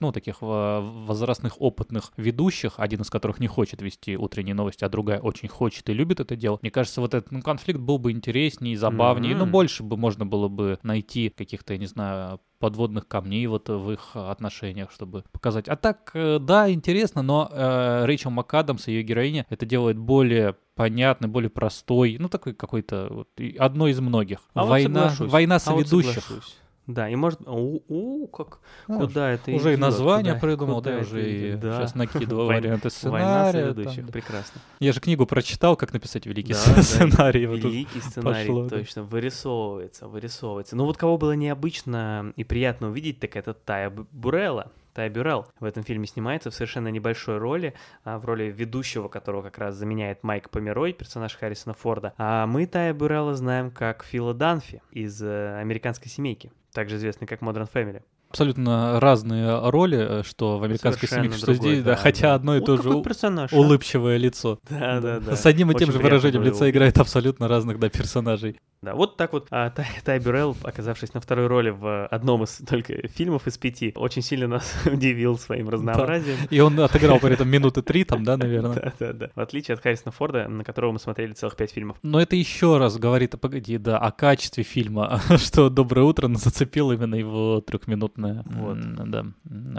ну, таких возрастных опытных ведущих, один из которых не хочет вести утренние новости, а другая очень хочет и любит это дело, мне кажется, вот этот ну, конфликт был бы интереснее, забавнее, mm-hmm. ну, больше бы можно было бы найти каких-то, я не знаю, подводных камней вот в их отношениях, чтобы показать. А так, э, да, интересно, но э, Рэйчел МакАдамс, ее героиня, это делает более понятный, более простой, ну такой какой-то вот, одно из многих. А война, вот война а соведущих. Вот да, и может... У, у как... А, Куда это Уже идет? и название Куда, придумал, куда да, уже и да. сейчас накидываю варианты сценария. Война следующих, там. прекрасно. Я же книгу прочитал, как написать великий да, сценарий. Да, вот великий сценарий, пошло, точно, да. вырисовывается, вырисовывается. Ну вот кого было необычно и приятно увидеть, так это Тая Бурелла. Тая Бюрелл в этом фильме снимается в совершенно небольшой роли, а, в роли ведущего, которого как раз заменяет Майк Померой, персонаж Харрисона Форда. А мы Тая Бюрелла знаем как Фила Данфи из э, «Американской семейки» также известный как Modern Family. Абсолютно разные роли, э, что в американской семье, что здесь, да, да, хотя одно и то же персонаж, улыбчивое а? лицо. Да, да, да. С одним и тем же выражением лица играет абсолютно разных, да, персонажей. Да, вот так вот а, Тай, Тай Бюрелл, оказавшись на второй роли в одном из только фильмов из пяти, очень сильно нас удивил своим разнообразием. Да. И он отыграл при этом минуты три там, да, наверное? Да, да, да. В отличие от Харрисона Форда, на которого мы смотрели целых пять фильмов. Но это еще раз говорит, а погоди, да, о качестве фильма, что «Доброе утро» зацепил именно его трехминутная вот. да,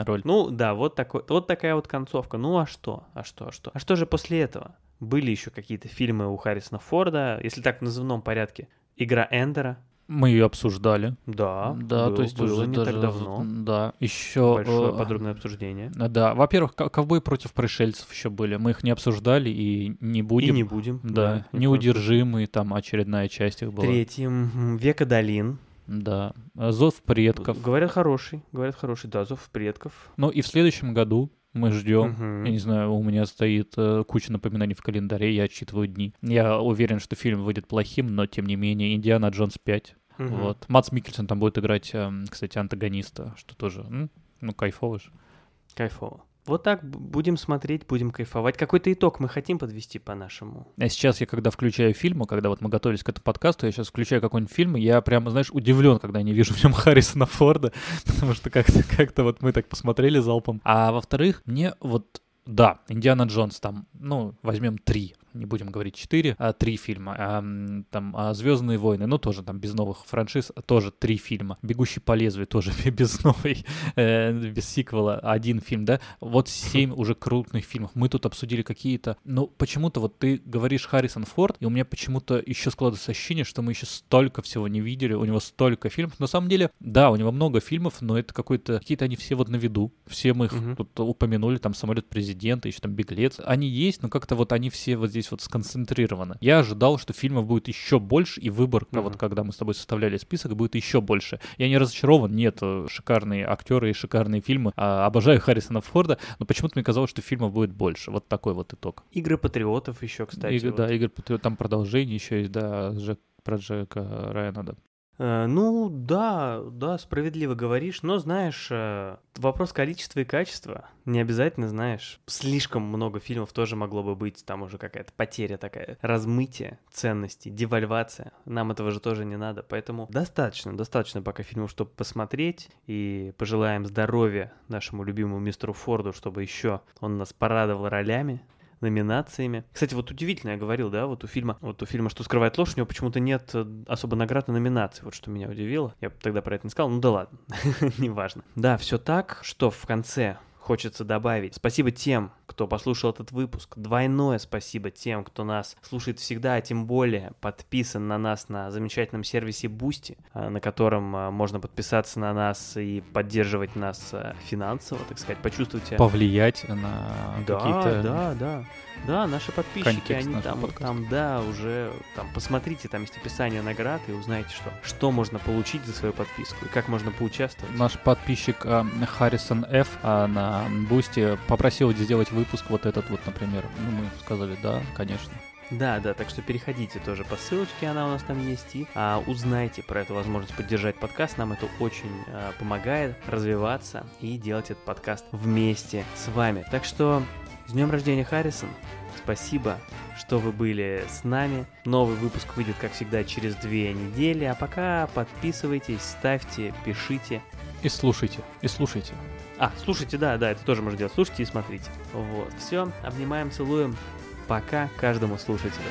роль. Ну да, вот, такой, вот такая вот концовка. Ну а что? А что? А что? А что же после этого? Были еще какие-то фильмы у Харрисона Форда, если так в назывном порядке. Игра Эндера. Мы ее обсуждали. Да, да, был, то есть было уже не даже, так давно. Да, еще большое подробное обсуждение. Да, во-первых, ковбой против пришельцев еще были. Мы их не обсуждали и не будем. И не будем. Да, да неудержимые там очередная часть их была. Третьим века долин. Да. Зов предков. Говорят хороший, говорят хороший, да, зов предков. Ну и в следующем году мы ждем. Угу. Я не знаю, у меня стоит э, куча напоминаний в календаре, я отчитываю дни. Я уверен, что фильм выйдет плохим, но тем не менее, Индиана Джонс 5. Угу. Вот. Мац Микельсон там будет играть, э, кстати, антагониста, что тоже, ну, кайфово же. Кайфово. Вот так будем смотреть, будем кайфовать. Какой-то итог мы хотим подвести по-нашему. А сейчас я, когда включаю фильмы, когда вот мы готовились к этому подкасту, я сейчас включаю какой-нибудь фильм, я прямо, знаешь, удивлен, когда не вижу в нем Харрисона Форда, потому что как-то как вот мы так посмотрели залпом. А во-вторых, мне вот да, Индиана Джонс там, ну, возьмем три не будем говорить 4, а 3 фильма. А, там а Звездные войны, ну тоже там без новых франшиз, тоже 3 фильма. Бегущий по лезвию тоже без новой, э, без сиквела, один фильм, да. Вот 7 уже крупных фильмов. Мы тут обсудили какие-то, ну почему-то вот ты говоришь Харрисон Форд, и у меня почему-то еще складывается ощущение, что мы еще столько всего не видели, у него столько фильмов. На самом деле, да, у него много фильмов, но это какой-то, какие-то они все вот на виду. Все мы их тут упомянули, там самолет президента, еще там беглец. Они есть, но как-то вот они все вот здесь здесь вот сконцентрировано. Я ожидал, что фильмов будет еще больше, и выборка, mm-hmm. вот когда мы с тобой составляли список, будет еще больше. Я не разочарован, нет, э, шикарные актеры и шикарные фильмы. А, обожаю Харрисона Форда, но почему-то мне казалось, что фильмов будет больше. Вот такой вот итог. Игры патриотов еще, кстати. Игры, вот. Да, игры патриотов, там продолжение еще есть, да, Джек, про Джека Райана, да. Э, ну, да, да, справедливо говоришь, но знаешь, э, вопрос количества и качества не обязательно, знаешь. Слишком много фильмов тоже могло бы быть, там уже какая-то потеря такая, размытие ценностей, девальвация. Нам этого же тоже не надо, поэтому достаточно, достаточно пока фильмов, чтобы посмотреть, и пожелаем здоровья нашему любимому мистеру Форду, чтобы еще он нас порадовал ролями, номинациями. Кстати, вот удивительно, я говорил, да, вот у фильма, вот у фильма «Что скрывает ложь», у него почему-то нет э, особо наград на номинации, вот что меня удивило. Я тогда про это не сказал, ну да ладно, неважно. Да, все так, что в конце хочется добавить. Спасибо тем, кто послушал этот выпуск. Двойное спасибо тем, кто нас слушает всегда, а тем более подписан на нас на замечательном сервисе Boosty, а, на котором а, можно подписаться на нас и поддерживать нас а, финансово, так сказать, почувствуйте... Повлиять на да, какие-то... Да, да, да, наши подписчики, Контекст они там, подкаста. там, да, уже, там, посмотрите, там есть описание наград и узнаете, что, что можно получить за свою подписку и как можно поучаствовать. Наш подписчик а, Харрисон Ф а, на Бусти попросил сделать выпуск вот этот вот, например. Ну, мы сказали, да, конечно. Да, да, так что переходите тоже по ссылочке, она у нас там есть, и а, узнайте про эту возможность поддержать подкаст. Нам это очень а, помогает развиваться и делать этот подкаст вместе с вами. Так что с днем рождения, Харрисон! Спасибо, что вы были с нами. Новый выпуск выйдет, как всегда, через две недели. А пока подписывайтесь, ставьте, пишите. И слушайте, и слушайте. А, слушайте, да, да, это тоже можно делать. Слушайте и смотрите. Вот, все, обнимаем, целуем. Пока каждому слушателю.